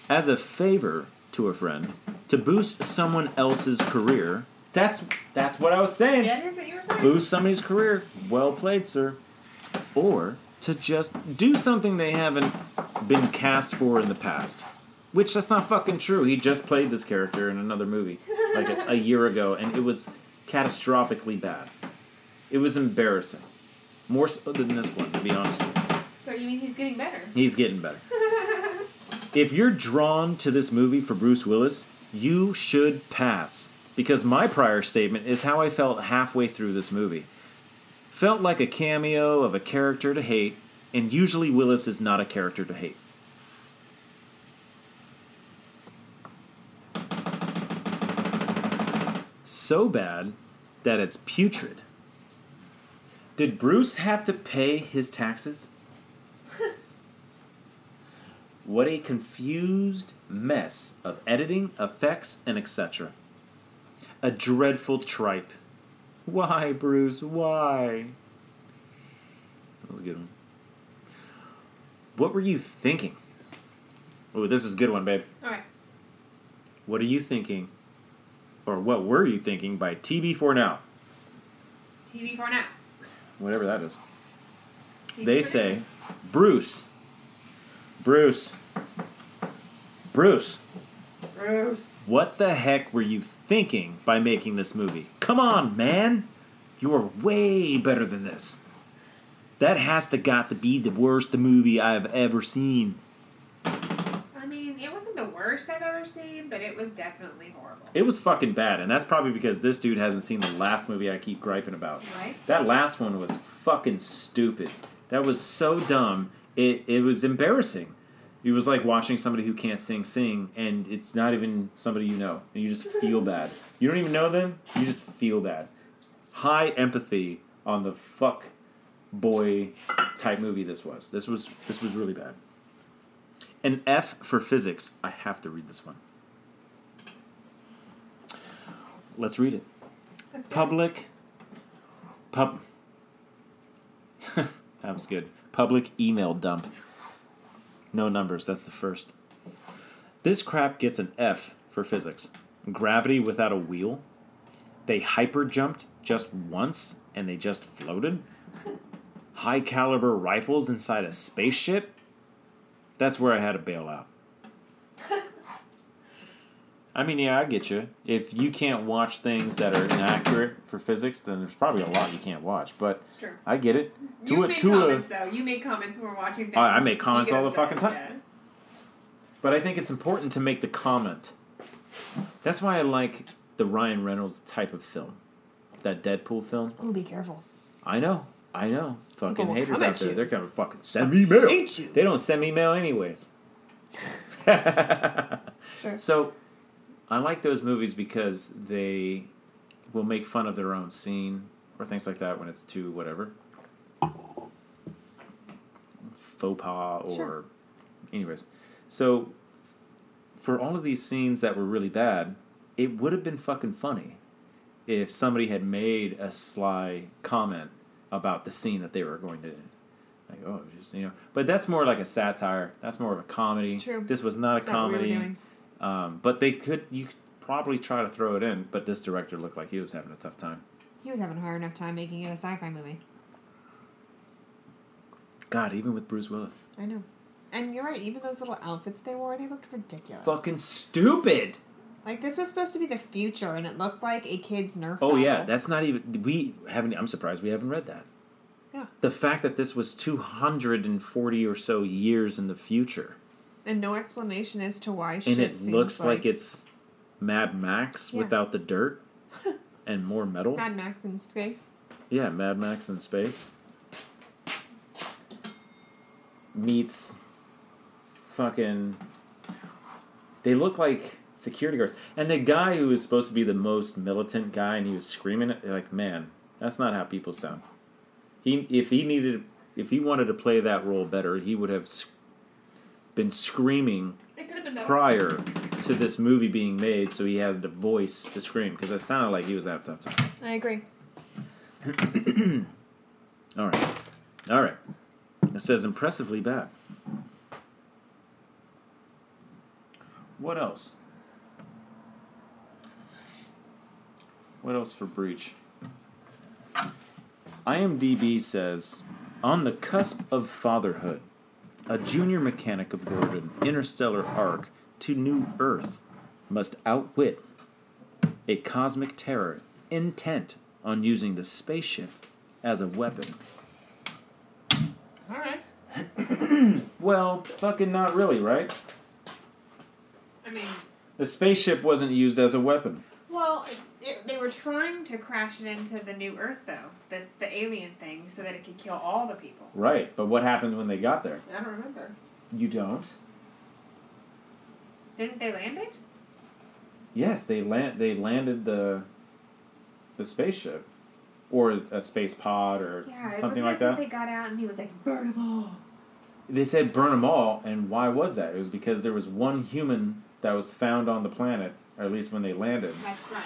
As a favor to a friend, to boost someone else's career. That's that's what I was saying. It is what you were saying. boost somebody's career. Well played, sir. Or to just do something they haven't been cast for in the past. Which that's not fucking true. He just played this character in another movie like a, a year ago, and it was catastrophically bad. It was embarrassing. More so than this one, to be honest with you. So you mean he's getting better? He's getting better. [LAUGHS] if you're drawn to this movie for Bruce Willis, you should pass. Because my prior statement is how I felt halfway through this movie. Felt like a cameo of a character to hate, and usually Willis is not a character to hate. So bad that it's putrid. Did Bruce have to pay his taxes? What a confused mess of editing, effects, and etc. A dreadful tripe. Why, Bruce? Why? That was a good one. What were you thinking? Oh, this is a good one, babe. All right. What are you thinking? Or what were you thinking by TB4 Now? TV for now. Whatever that is. TV They for say, Bruce. Bruce. Bruce. Bruce. What the heck were you thinking by making this movie? Come on, man! You are way better than this. That has to got to be the worst movie I've ever seen. I mean, it wasn't the worst I've ever seen, but it was definitely horrible. It was fucking bad, and that's probably because this dude hasn't seen the last movie I keep griping about. Right? That last one was fucking stupid. That was so dumb. It it was embarrassing. It was like watching somebody who can't sing sing, and it's not even somebody you know, and you just feel [LAUGHS] bad. You don't even know them. You just feel bad. High empathy on the fuck boy type movie this was. This was this was really bad. An F for physics. I have to read this one. Let's read it. Public. Pub. [LAUGHS] that was good. Public email dump. No numbers, that's the first. This crap gets an F for physics. Gravity without a wheel. They hyper jumped just once and they just floated. High caliber rifles inside a spaceship. That's where I had a bail out. [LAUGHS] I mean, yeah, I get you. If you can't watch things that are inaccurate for physics, then there's probably a lot you can't watch. But It's true. I get it. To you a, made to a, comments though. You make comments when we're watching things. Oh, I make comments get all the upset, fucking time. yeah. but I think it's important to make the comment. That's why I like the Ryan Reynolds type of film, that Deadpool film. Oh, be careful. I know, I know. Fucking will haters out there. you. They're gonna fucking send me mail. They don't send me mail anyways. Sure. [LAUGHS] So, I like those movies because they will make fun of their own scene or things like that when it's too whatever faux pas or, Sure. anyways. So, for all of these scenes that were really bad, it would have been fucking funny if somebody had made a sly comment about the scene that they were going to like oh just you know but that's more like a satire that's more of a comedy True. this was not a not what we were comedy. Um, but they could you could probably try to throw it in but this director looked like he was having a tough time He was having a hard enough time making it a sci-fi movie. god even with bruce willis I know. And you're right. Even those little outfits they wore, they looked ridiculous. fucking stupid Like this was supposed to be the future, and it looked like a kid's Nerf. oh yeah that's not even we haven't i'm surprised we haven't read that Yeah. the fact that this was 240 or so years in the future And no explanation as to why and it looks like, like it's Mad Max Yeah. without the dirt [LAUGHS] and more metal. Mad Max in space. Yeah, Mad Max in space meets fucking. They look like security guards, and the guy who was supposed to be the most militant guy, and he was screaming like, "Man, that's not how people sound." He, if he needed, if he wanted to play that role better, he would have been screaming It could have been prior to this movie being made, so he has the voice to scream because it sounded like he was having a tough time. I agree. [CLEARS THROAT] All right, all right. It says impressively bad. What else? What else for breach? IMDb says, on the cusp of fatherhood, a junior mechanic aboard an interstellar ark to New Earth must outwit a cosmic terror intent on using the spaceship as a weapon. All right. [CLEARS THROAT] Well, fucking not really, right? I mean, The spaceship wasn't used as a weapon. well, it, they were trying to crash it into the new Earth, though. This the alien thing, so that it could kill all the people. Right, but what happened when they got there? I don't remember. You don't? Didn't they land it? Yes, they land. They landed the the spaceship, or a space pod, or Yeah, something like nice that. They got out and he was like, "Burn them all." They said burn them all, and why was that? It was because there was one human that was found on the planet, or at least when they landed, That's right.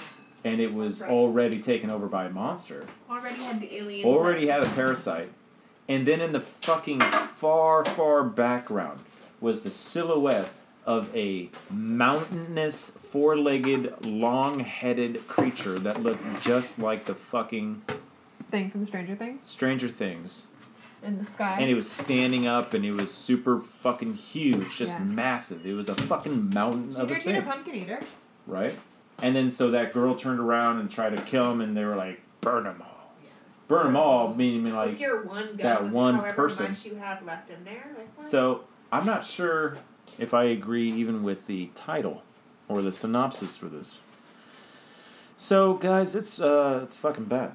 And it was Right. already taken over by a monster. Already had the alien. Already had a parasite, and then in the fucking far, far background was the silhouette of a mountainous, four-legged, long-headed creature that looked just like the fucking thing from Stranger Things Stranger Things. in the sky. and it was standing up and it was super fucking huge, just Yeah. massive. It was a fucking mountain of a Sugar thing, Pumpkin Eater. right? And then so that girl turned around and tried to kill him, and they were like, "Burn them all, burn them all," meaning like. your one that one person. you have left in there. Like. So I'm not sure if I agree even with the title or the synopsis for this. So guys, it's uh, it's fucking bad.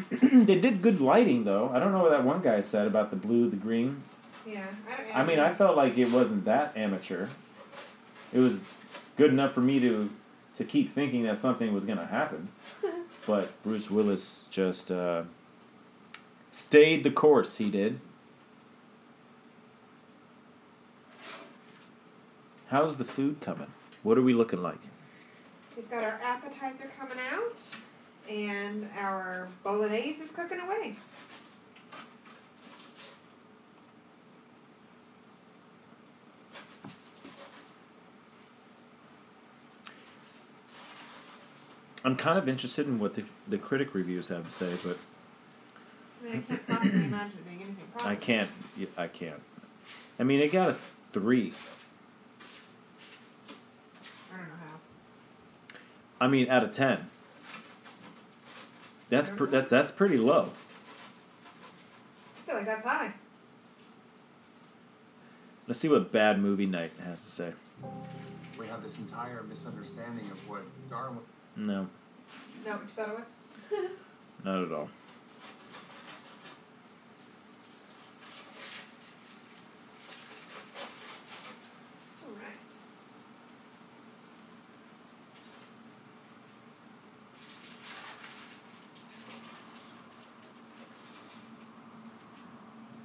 [CLEARS THROAT] they did good lighting though. I don't know what that one guy said about the blue, the green. yeah, I, I mean, I felt like it wasn't that amateur. It was good enough for me to to keep thinking that something was gonna happen. [LAUGHS] but Bruce Willis just uh, stayed the course. He did. How's the food coming? What are we looking like? We've got our appetizer coming out, and our bolognese is cooking away. I'm kind of interested in what the, the critic reviews have to say, but I mean, I can't possibly imagine it being anything I can't. I can't. I mean, it got a three. I don't know how. I mean, out of ten. That's pr- that's that's pretty low. I feel like that's high. Let's see what Bad Movie Night has to say. We have this entire misunderstanding of what Darwin. No, No, what you thought it was? [LAUGHS] not at all. All right.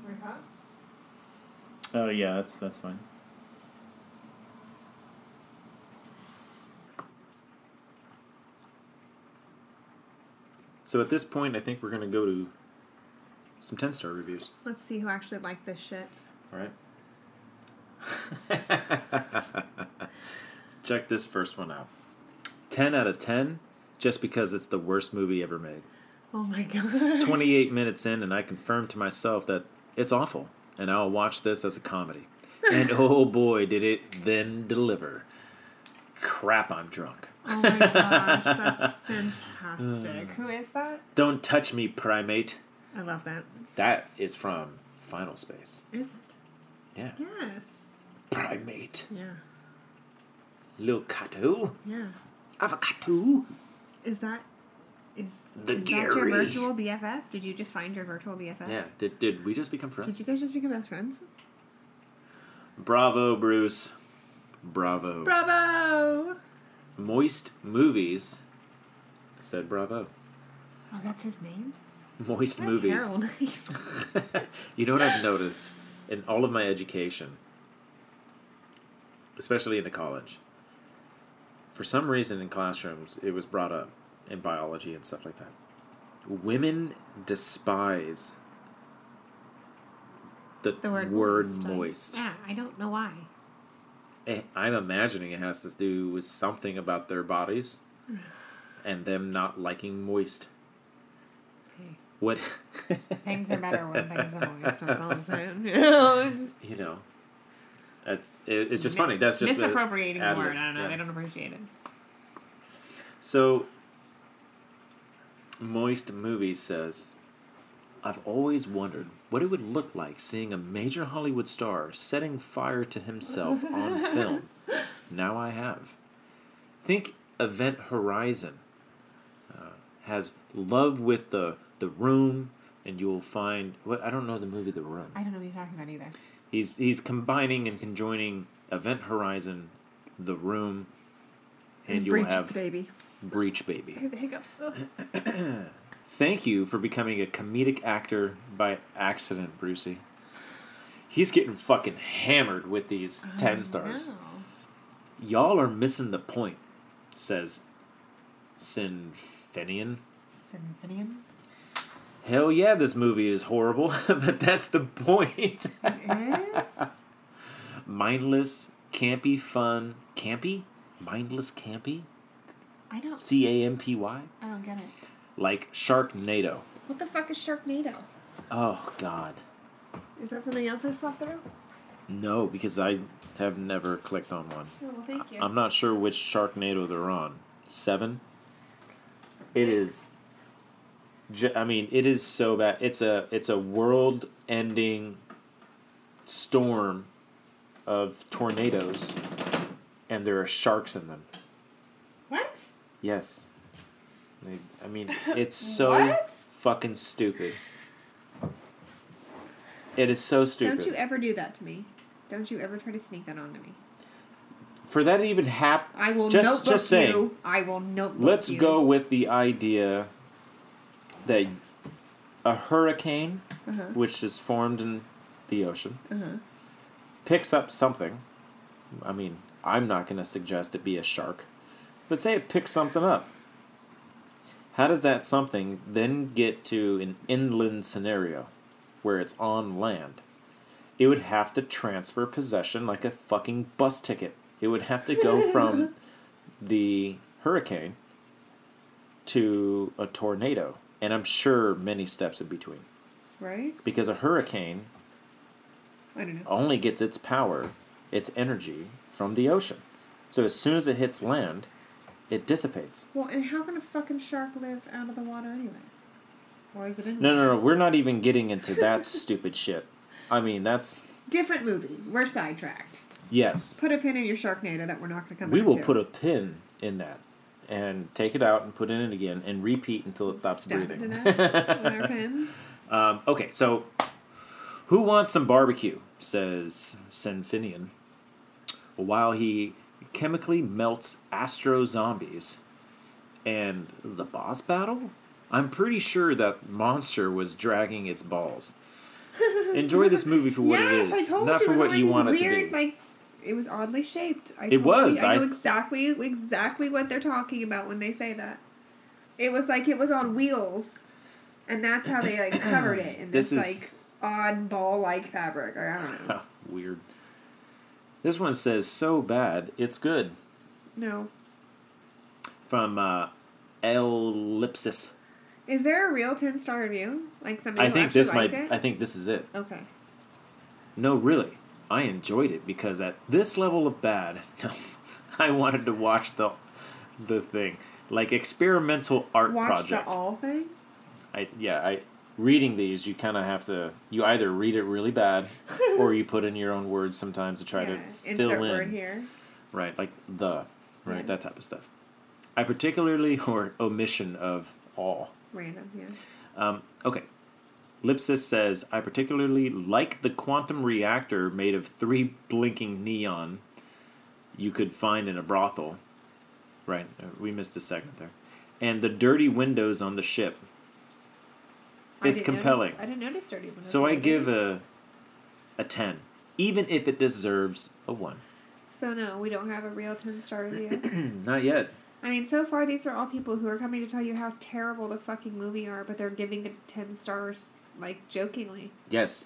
We paused? Oh yeah, that's that's fine. So at this point, I think we're gonna go to some ten star reviews. Let's see who actually liked this shit. All right. [LAUGHS] Check this first one out. 10 out of 10 just because it's the worst movie ever made. Oh my god. 28 minutes in, and I confirmed to myself that it's awful, and I'll watch this as a comedy. And [LAUGHS] oh boy, did it then deliver. Crap, I'm drunk. Oh my gosh, that's [LAUGHS] fantastic. Who is that? Don't touch me, primate. I love that. That is from Final Space. Is it? Yeah. Yes. Primate. Yeah. Lil Cato. Yeah. Avocato. Is that is, The is that your virtual BFF? Did you just find your virtual BFF? Yeah. Did, did we just become friends? Did you guys just become best friends? Bravo, Bruce. Bravo. Bravo! Moist Movies said bravo. Oh, that's his name. Moist What a Movies. [LAUGHS] you know what I've noticed in all of my education, especially into college, for some reason in classrooms it was brought up in biology and stuff like that. Women despise the, the word, word moist. moist. Yeah, I don't know why. I'm imagining it has to do with something about their bodies and them not liking moist. Hey, What things are better when things are moist. That's all I'm saying. You know, just you know, that's it, it's just funny. That's just misappropriating the word. I don't know. yeah. They don't appreciate it. So, Moist Movies says, I've always wondered what it would look like seeing a major Hollywood star setting fire to himself on [LAUGHS] film. Now I have. Think Event Horizon uh, has love with the the room, and you'll find what I don't know the movie The Room. I don't know what you're talking about either. He's he's combining and conjoining Event Horizon, The Room, and you'll have baby. Breach I Baby. have the hiccups. [CLEARS THROAT] Thank you for becoming a comedic actor by accident, Brucey. He's getting fucking hammered with these 10 stars. No. Y'all are missing the point, says Sinfinian. Symphonian. Hell yeah, this movie is horrible, [LAUGHS] but that's the point. It is. Mindless, campy, fun. Campy? Mindless, campy? I don't. C A M P Y? I don't get it. Like Sharknado. What the fuck is Sharknado? Oh, God. Is that something else I slept through? No, because I have never clicked on one. Oh, well, thank you. I'm not sure which Sharknado they're on. Seven. It is. I mean, it is so bad. It's a it's a world-ending storm of tornadoes, and there are sharks in them. what? Yes. I mean, [LAUGHS] it's so What? fucking stupid. It is so stupid. Don't you ever do that to me. Don't you ever try to sneak that onto me. For that to even happen, I will Just- notebook just saying. you. I will notebook Let's you. go with the idea that a hurricane, Uh-huh. which is formed in the ocean, Uh-huh. picks up something. I mean, I'm not going to suggest it be a shark, but say it picks something up. How does that something then get to an inland scenario where it's on land? It would have to transfer possession like a fucking bus ticket. It would have to go from [LAUGHS] the hurricane to a tornado. And I'm sure many steps in between. Right? Because a hurricane I don't know. only gets its power, its energy, from the ocean. So as soon as it hits land, it dissipates. Well, and how can a fucking shark live out of the water, anyways? Or is it in? No, no, no. We're not even getting into that stupid shit. I mean, that's. Different movie. We're sidetracked. Yes. Put a pin in your Sharknado that we're not going to come We will to. put a pin in that and take it out and put it in again and repeat until it stops Stab breathing. [LAUGHS] our pin. Um, okay, so who wants some barbecue? Says Senfinian. While he chemically melts astro zombies. And the boss battle? I'm pretty sure that monster was dragging its balls. [LAUGHS] Enjoy this movie for what yes, it is, not for what like you want it to be. Like, it was oddly shaped. I It was, You, I know I- exactly exactly what they're talking about when they say that. It was like it was on wheels, and that's how they like covered it in [COUGHS] this, This is- like odd ball like fabric. I don't know. [LAUGHS] Weird. This one says so bad, it's good. No. From uh, Ellipsis. Is there a real ten star review? Like somebody I think this might. it? I think this is it. okay. No, really, I enjoyed it because at this level of bad, [LAUGHS] I wanted to watch the the thing like experimental art Watch project. the all thing. I yeah, I reading these you kind of have to you either read it really bad [LAUGHS] or you put in your own words sometimes to try Yeah, to Insert fill word in here. right like the right Yeah. that type of stuff. I particularly [LAUGHS] or omission of all. Random. Yeah. Um, okay. Lipsis says, I particularly like the quantum reactor made of three blinking neon you could find in a brothel. Right, uh, we missed a second there. And the dirty windows on the ship. It's compelling. Notice, I didn't notice dirty windows. So I give a a 10, even if it deserves a 1. So no, we don't have a real ten star review. [CLEARS THROAT] Not yet. I mean, so far these are all people who are coming to tell you how terrible the fucking movie are, but they're giving it ten stars, like jokingly. Yes.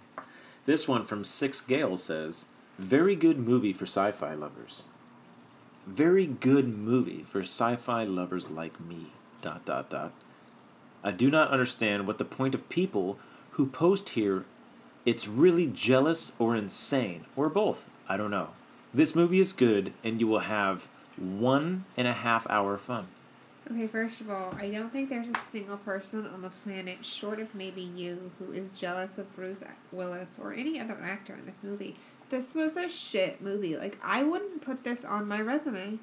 This one from Six Gale says, very good movie for sci fi lovers. Very good movie for sci fi lovers like me. Dot dot dot. I do not understand what the point of people who post here it's really jealous or insane, or both. I don't know. This movie is good and you will have one and a half hour fun. Okay, first of all, I don't think there's a single person on the planet, short of maybe you, who is jealous of Bruce Willis or any other actor in this movie. This was a shit movie. Like, I wouldn't put this on my resume.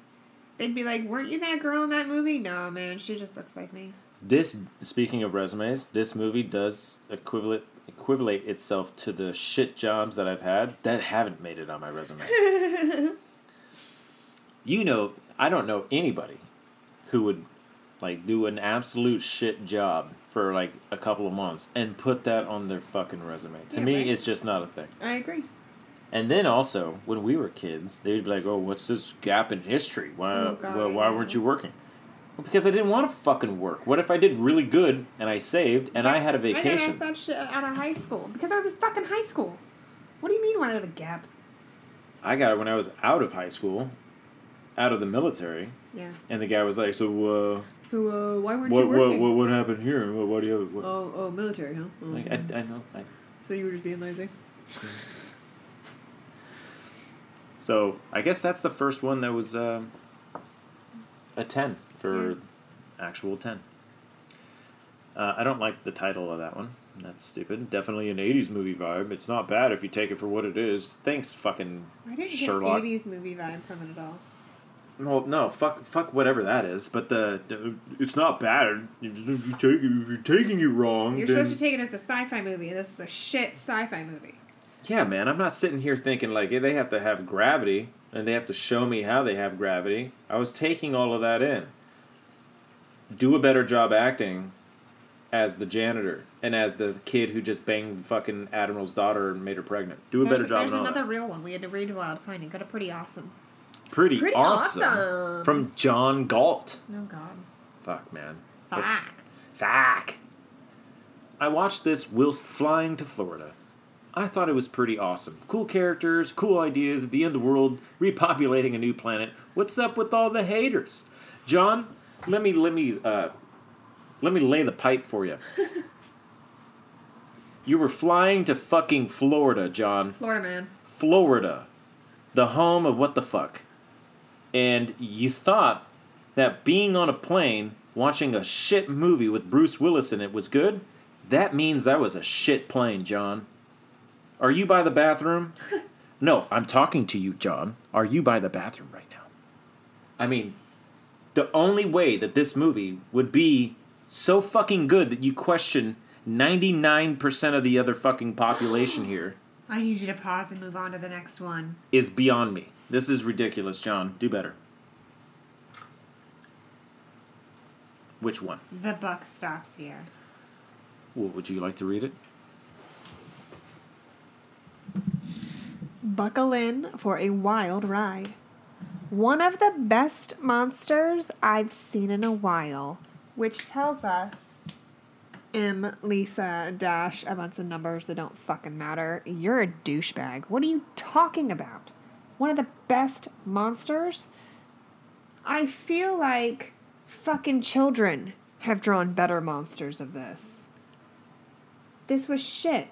They'd be like, weren't you that girl in that movie? No, man, she just looks like me. This, speaking of resumes, this movie does equivalent equivalate itself to the shit jobs that I've had that haven't made it on my resume. [LAUGHS] you know, I don't know anybody who would like do an absolute shit job for like a couple of months and put that on their fucking resume. To Yeah, me, right. it's just not a thing. I agree. And then also, when we were kids, they'd be like, "Oh, what's this gap in history? Why, Oh, God, why, why weren't you working?" Well, because I didn't want to fucking work. What if I did really good and I saved and I had a I got vacation? asked that shit out of high school because I was in fucking high school. What do you mean when I had a gap? I got it when I was out of high school, out of the military, Yeah. and the guy was like, "So, uh, So uh, why weren't what, you what, working? what, what happened here? What, what do you?" What? Oh, oh, military, huh? Oh, Like, I, I know. I, so you were just being lazy. [LAUGHS] so I guess that's the first one that was um a ten for actual ten. Uh, I don't like the title of that one. That's stupid. Definitely an '80s movie vibe. It's not bad if you take it for what it is. Thanks, fucking I didn't Sherlock. get 80s movie vibe from it at all. No, no, fuck, fuck whatever that is. But the, the it's not bad. If you take it, if you're taking it wrong, You're supposed to take it as a sci-fi movie. and This was a shit sci-fi movie. Yeah, man, I'm not sitting here thinking like they have to have gravity and they have to show me how they have gravity. I was taking all of that in. Do a better job acting as the janitor and as the kid who just banged fucking Admiral's daughter and made her pregnant. Do a there's better job there's another that. real one. We had to read Wild Finding. Got a pretty awesome. Pretty, Pretty awesome. awesome. From John Galt. Oh God. Fuck, man. But- Fuck. Fuck. I watched this whilst flying to Florida. I thought it was pretty awesome. Cool characters, cool ideas, the end of the world, repopulating a new planet. What's up with all the haters? John, let me let me uh let me lay the pipe for you. [LAUGHS] you were flying to fucking Florida, John. Florida man. Florida, the home of what the fuck. And you thought that being on a plane watching a shit movie with Bruce Willis in it was good? That means that was a shit plane, John. Are you by the bathroom? [LAUGHS] no, I'm talking to you, John. Are you by the bathroom right now? I mean, the only way that this movie would be so fucking good that you question 99% of the other fucking population here [GASPS] I need you to pause and move on to the next one. is beyond me. This is ridiculous, John. Do better. Which one? The buck stops here. Well, would you like to read it? Buckle in for a wild ride. One of the best monsters I've seen in a while, which tells us M, Lisa, dash, a bunch of numbers that don't fucking matter. You're a douchebag. What are you talking about? One of the best monsters? I feel like fucking children have drawn better monsters of this. This was shit.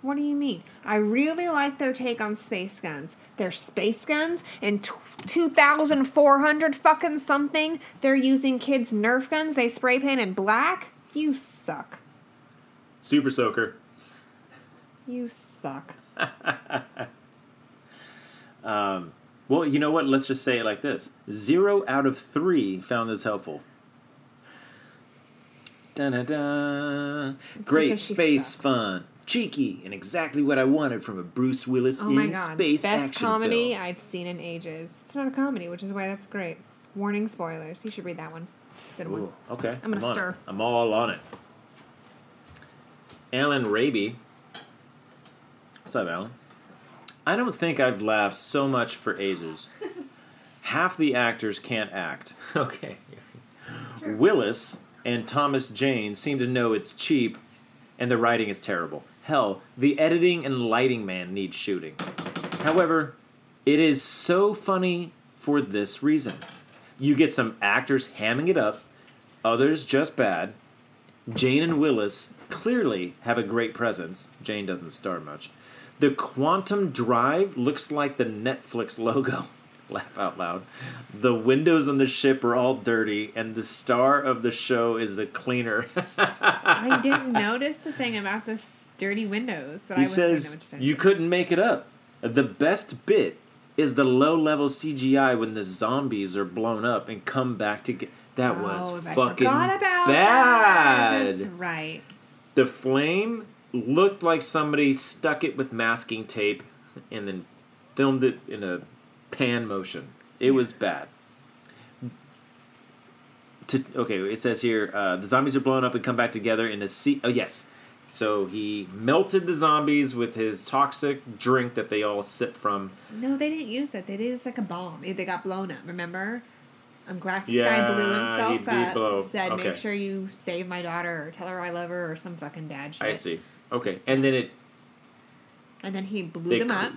What do you mean? I really like their take on space guns. They're space guns in t- 2,400 fucking something. They're using kids' Nerf guns. They spray painted black. You suck. Super Soaker. You suck. [LAUGHS] um, Well, you know what? Let's just say it like this Zero out of three found this helpful. Da-da-da. Great space fun. Cheeky and exactly what I wanted from a Bruce Willis Oh in god. space Best action comedy film. I've seen in ages. It's not a comedy, which is why that's great. Warning spoilers. You should read that one. It's a good one. Okay. I'm gonna on it. stir. I'm all on it. Alan Raby. What's up, Alan? I don't think I've laughed so much for ages. [LAUGHS] Half the actors can't act. [LAUGHS] Okay. Willis and Thomas Jane seem to know it's cheap and the writing is terrible. Hell, the editing and lighting man needs shooting. However, it is so funny for this reason. You get some actors hamming it up, others just bad. Jane and Willis clearly have a great presence. Jane doesn't star much. The Quantum Drive looks like the Netflix [LAUGHS] logo. Laugh out loud. The windows on the ship are all dirty, and the star of the show is a cleaner. [LAUGHS] I didn't notice the thing about the s- dirty windows, but he that says you couldn't make it up. The best bit is the low level CGI when the zombies are blown up and come back to get. That was Oh, I fucking about bad. That. That's right. The flame looked like somebody stuck it with masking tape and then filmed it in a pan motion. It was bad. to okay, it says here uh, the zombies are blown up and come back together in a sea. Oh yes, so he melted the zombies with his toxic drink that they all sip from. No, they didn't use that. They used like a bomb. They got blown up. Remember? Um, Glass Yeah, guy blew himself did up. blow- Said, okay. "Make sure you save my daughter, or tell her I love her, or some fucking dad shit." I see. Okay, and then it And then he blew them co- up,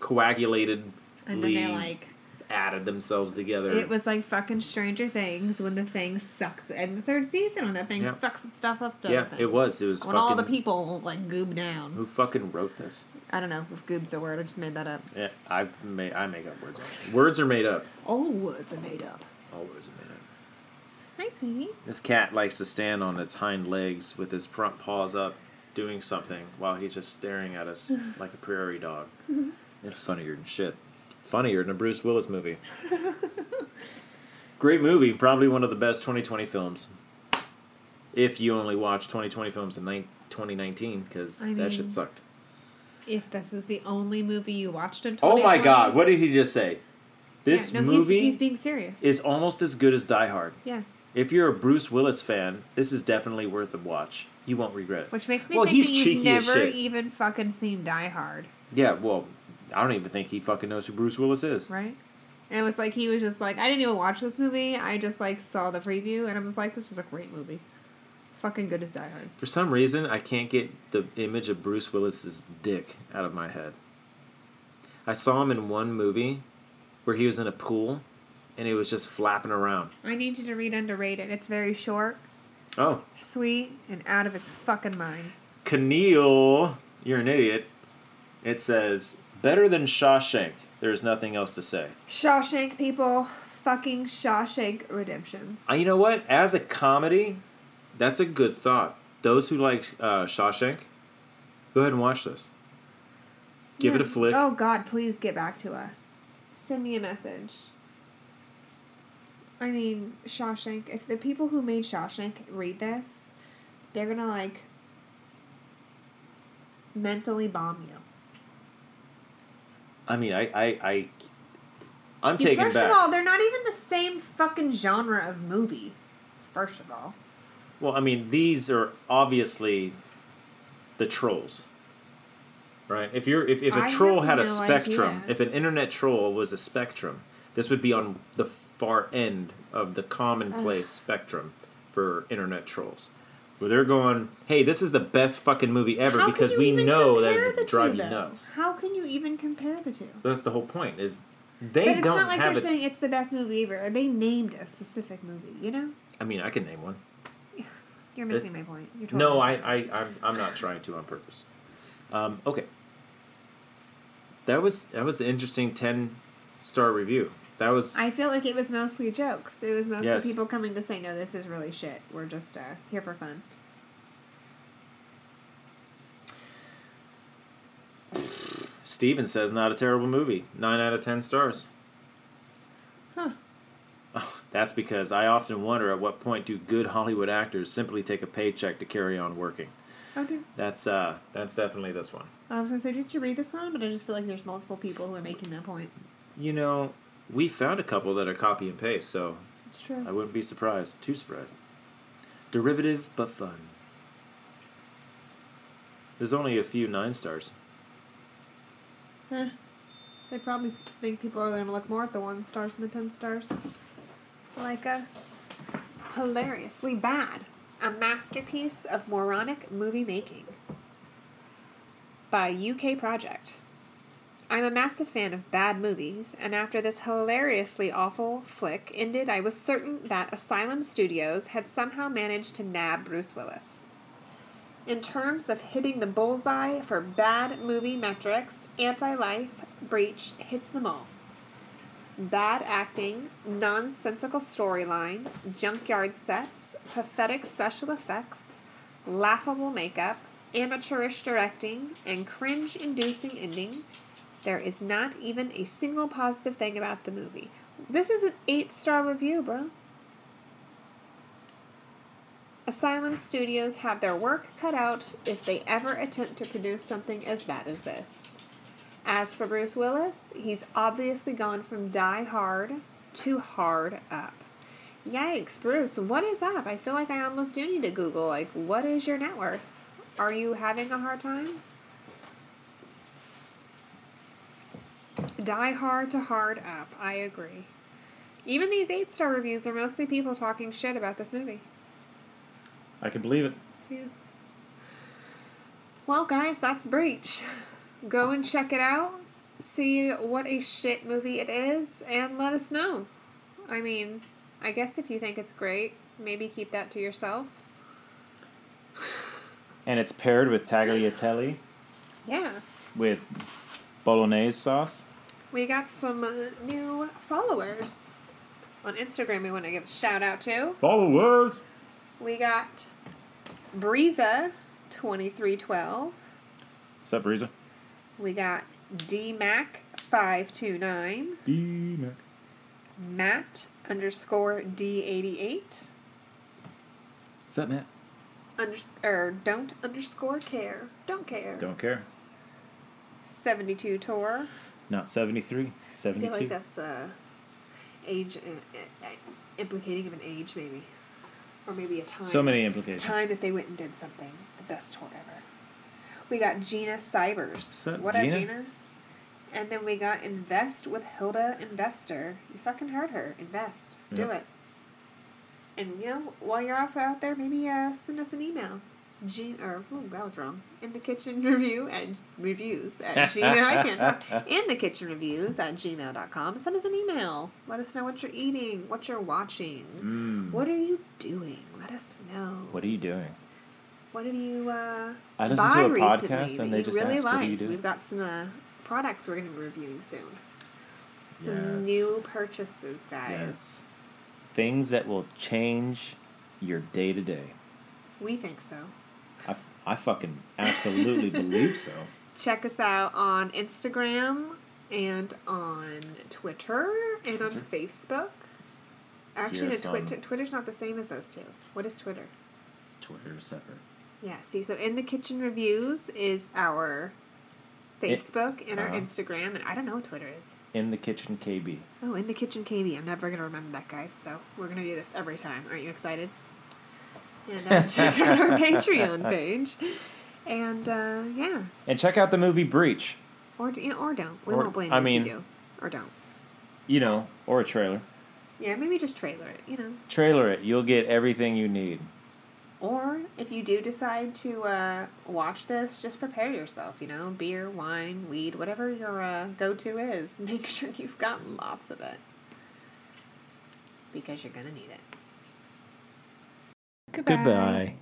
coagulated. and then they like added themselves together. It was like fucking Stranger Things when the thing sucks in the third season when the thing Yeah. sucks its stuff up. Yeah, it was. It was When fucking. all the people like goob down. Who fucking wrote this? I don't know if goob's a word. I just made that up. Yeah, I made. I make up words. Words are made up. All words are made up. All words are made up. Hi, sweetie. This cat likes to stand on its hind legs with his front paws up, doing something while he's just staring at us [LAUGHS] like a prairie dog. Mm-hmm. It's funnier than shit. Funnier than a Bruce Willis movie. Great movie, probably one of the best 2020 films. If you only watch 2020 films in nine 2019, because I that shit sucked. If this is the only movie you watched in 2020. Oh my god, what did he just say? This Yeah, no, movie He's, he's being serious. is almost as good as Die Hard. yeah. If you're a Bruce Willis fan, this is definitely worth a watch. You won't regret it. Which makes me well, think he's that you've never even fucking seen Die Hard, Yeah, well, I don't even think he fucking knows who Bruce Willis is. right? And it was like he was just like, I didn't even watch this movie. I just like saw the preview and I was like, this was a great movie. Fucking good as Die Hard. For some reason, I can't get the image of Bruce Willis's dick out of my head. I saw him in one movie where he was in a pool and he was just flapping around. I need you to read Underrated. It's very short, Oh, sweet, and out of its fucking mind. Keneal, you're an idiot. It says, better than Shawshank. There's nothing else to say. Shawshank people, fucking Shawshank Redemption. Uh, you know what? As a comedy, that's a good thought. Those who like uh, Shawshank, go ahead and watch this. Give it a flick. Oh God, please get back to us. Send me a message. I mean, Shawshank. If the people who made Shawshank read this, they're gonna like mentally bomb you. I mean, I, I, I I'm Yeah, taken First back. of all, they're not even the same fucking genre of movie. First of all, well, I mean, these are obviously the trolls, right? If you're, if, if a I troll had a spectrum, idea. if an internet troll was a spectrum, this would be on the far end of the commonplace spectrum for internet trolls. Where they're going, hey, this is the best fucking movie ever How because we know that it would drive two, you nuts. How can you even compare the two? That's the whole point. Is they but it's don't not like they're it. saying it's the best movie ever. They named a specific movie. You know, I mean, I can name one. [LAUGHS] you're missing my point. You're totally No, I, I, I'm, I'm not trying to on purpose. Um, okay. That was that was an interesting ten star review. That was I feel like it was mostly jokes. It was mostly Yes. people coming to say, "No, this is really shit. We're just uh, here for fun." Steven says not a terrible movie. Nine out of ten stars. Huh. Oh, that's because I often wonder at what point do good Hollywood actors simply take a paycheck to carry on working. Oh. That's uh that's definitely this one. I was gonna say, did you read this one? But I just feel like there's multiple people who are making that point. You know, we found a couple that are copy and paste, so It's true. I wouldn't be surprised. Too surprised. Derivative but fun. There's only a few nine stars. Eh. They probably think people are gonna look more at the one stars and the ten stars. Like us. Hilariously bad. A masterpiece of moronic movie making. By UK Project. I'm a massive fan of bad movies, and after this hilariously awful flick ended, I was certain that Asylum Studios had somehow managed to nab Bruce Willis. In terms of hitting the bullseye for bad movie metrics, Anti Life Breach hits them all. Bad acting, nonsensical storyline, junkyard sets, pathetic special effects, laughable makeup, amateurish directing, and cringe inducing ending. There is not even a single positive thing about the movie. This is an 8 star review, bro. Asylum Studios have their work cut out if they ever attempt to produce something as bad as this. As for Bruce Willis, he's obviously gone from die hard to hard up. Yikes, Bruce, what is up? I feel like I almost do need to Google, like, what is your net worth? Are you having a hard time? Die hard to hard up. I agree. Even these eight star reviews are mostly people talking shit about this movie. I can believe it. Yeah. Well, guys, that's Breach. Go and check it out. See what a shit movie it is, and let us know. I mean, I guess if you think it's great, maybe keep that to yourself. And it's paired with tagliatelle Yeah. with bolognese sauce. We got some uh, new followers on Instagram we want to give a shout out to. Followers. We got Breeza2312. What's up, Reza? We got DMac529. D-Mac. Matt underscore D88. What's up, Matt? Unders- or don't underscore care. Don't care. Don't care. 72 tour. Not 73, I feel 72. like that's uh, age uh, uh, implicating of an age maybe, or maybe a time. so many implications. time that they went and did something. The best tour ever. We got Gina Cybers. up, what up, Gina? Gina? And then we got Invest with Hilda Investor. You fucking heard her. Invest. Do Yep. it. And you know, while you're also out there, maybe uh, send us an email. Gene or oh, that was wrong. In the kitchen review at reviews at gmail. I can't talk. [LAUGHS] In the kitchen reviews at gmail.com. Send us an email. Let us know what you're eating, what you're watching. Mm. What are you doing? Let us know. What are you doing? What have you uh, I listened to a podcast and they just really asked, "What do you do?" We've got some uh, products we're going to be reviewing soon. Some Yes. new purchases, guys. Yes. Things that will change your day to day. We think so. I, fucking absolutely [LAUGHS] believe so. Check us out on Instagram and on Twitter and on Facebook. Actually, no, Twitter, Twitter's not the same as those two. What is Twitter? Twitter is separate. Yeah, see, so In the Kitchen Reviews is our Facebook and our uh-huh. Instagram, and I don't know what Twitter is. In the kitchen, KB. Oh, In the Kitchen KB. I'm never going to remember that, guys, so we're going to do this every time. Aren't you excited? And uh, [LAUGHS] check out our Patreon page. And uh, yeah, And check out the movie Breach. or, you know, or don't. We Or- won't blame I you mean- if you do. Or don't. You know, or a trailer. Yeah, maybe just trailer it, you know. Trailer it. You'll get everything you need. Or if you do decide to uh, watch this, just prepare yourself. You know, beer, wine, weed, whatever your uh, go-to is. [LAUGHS] Make sure you've got lots of it because you're gonna need it. Goodbye.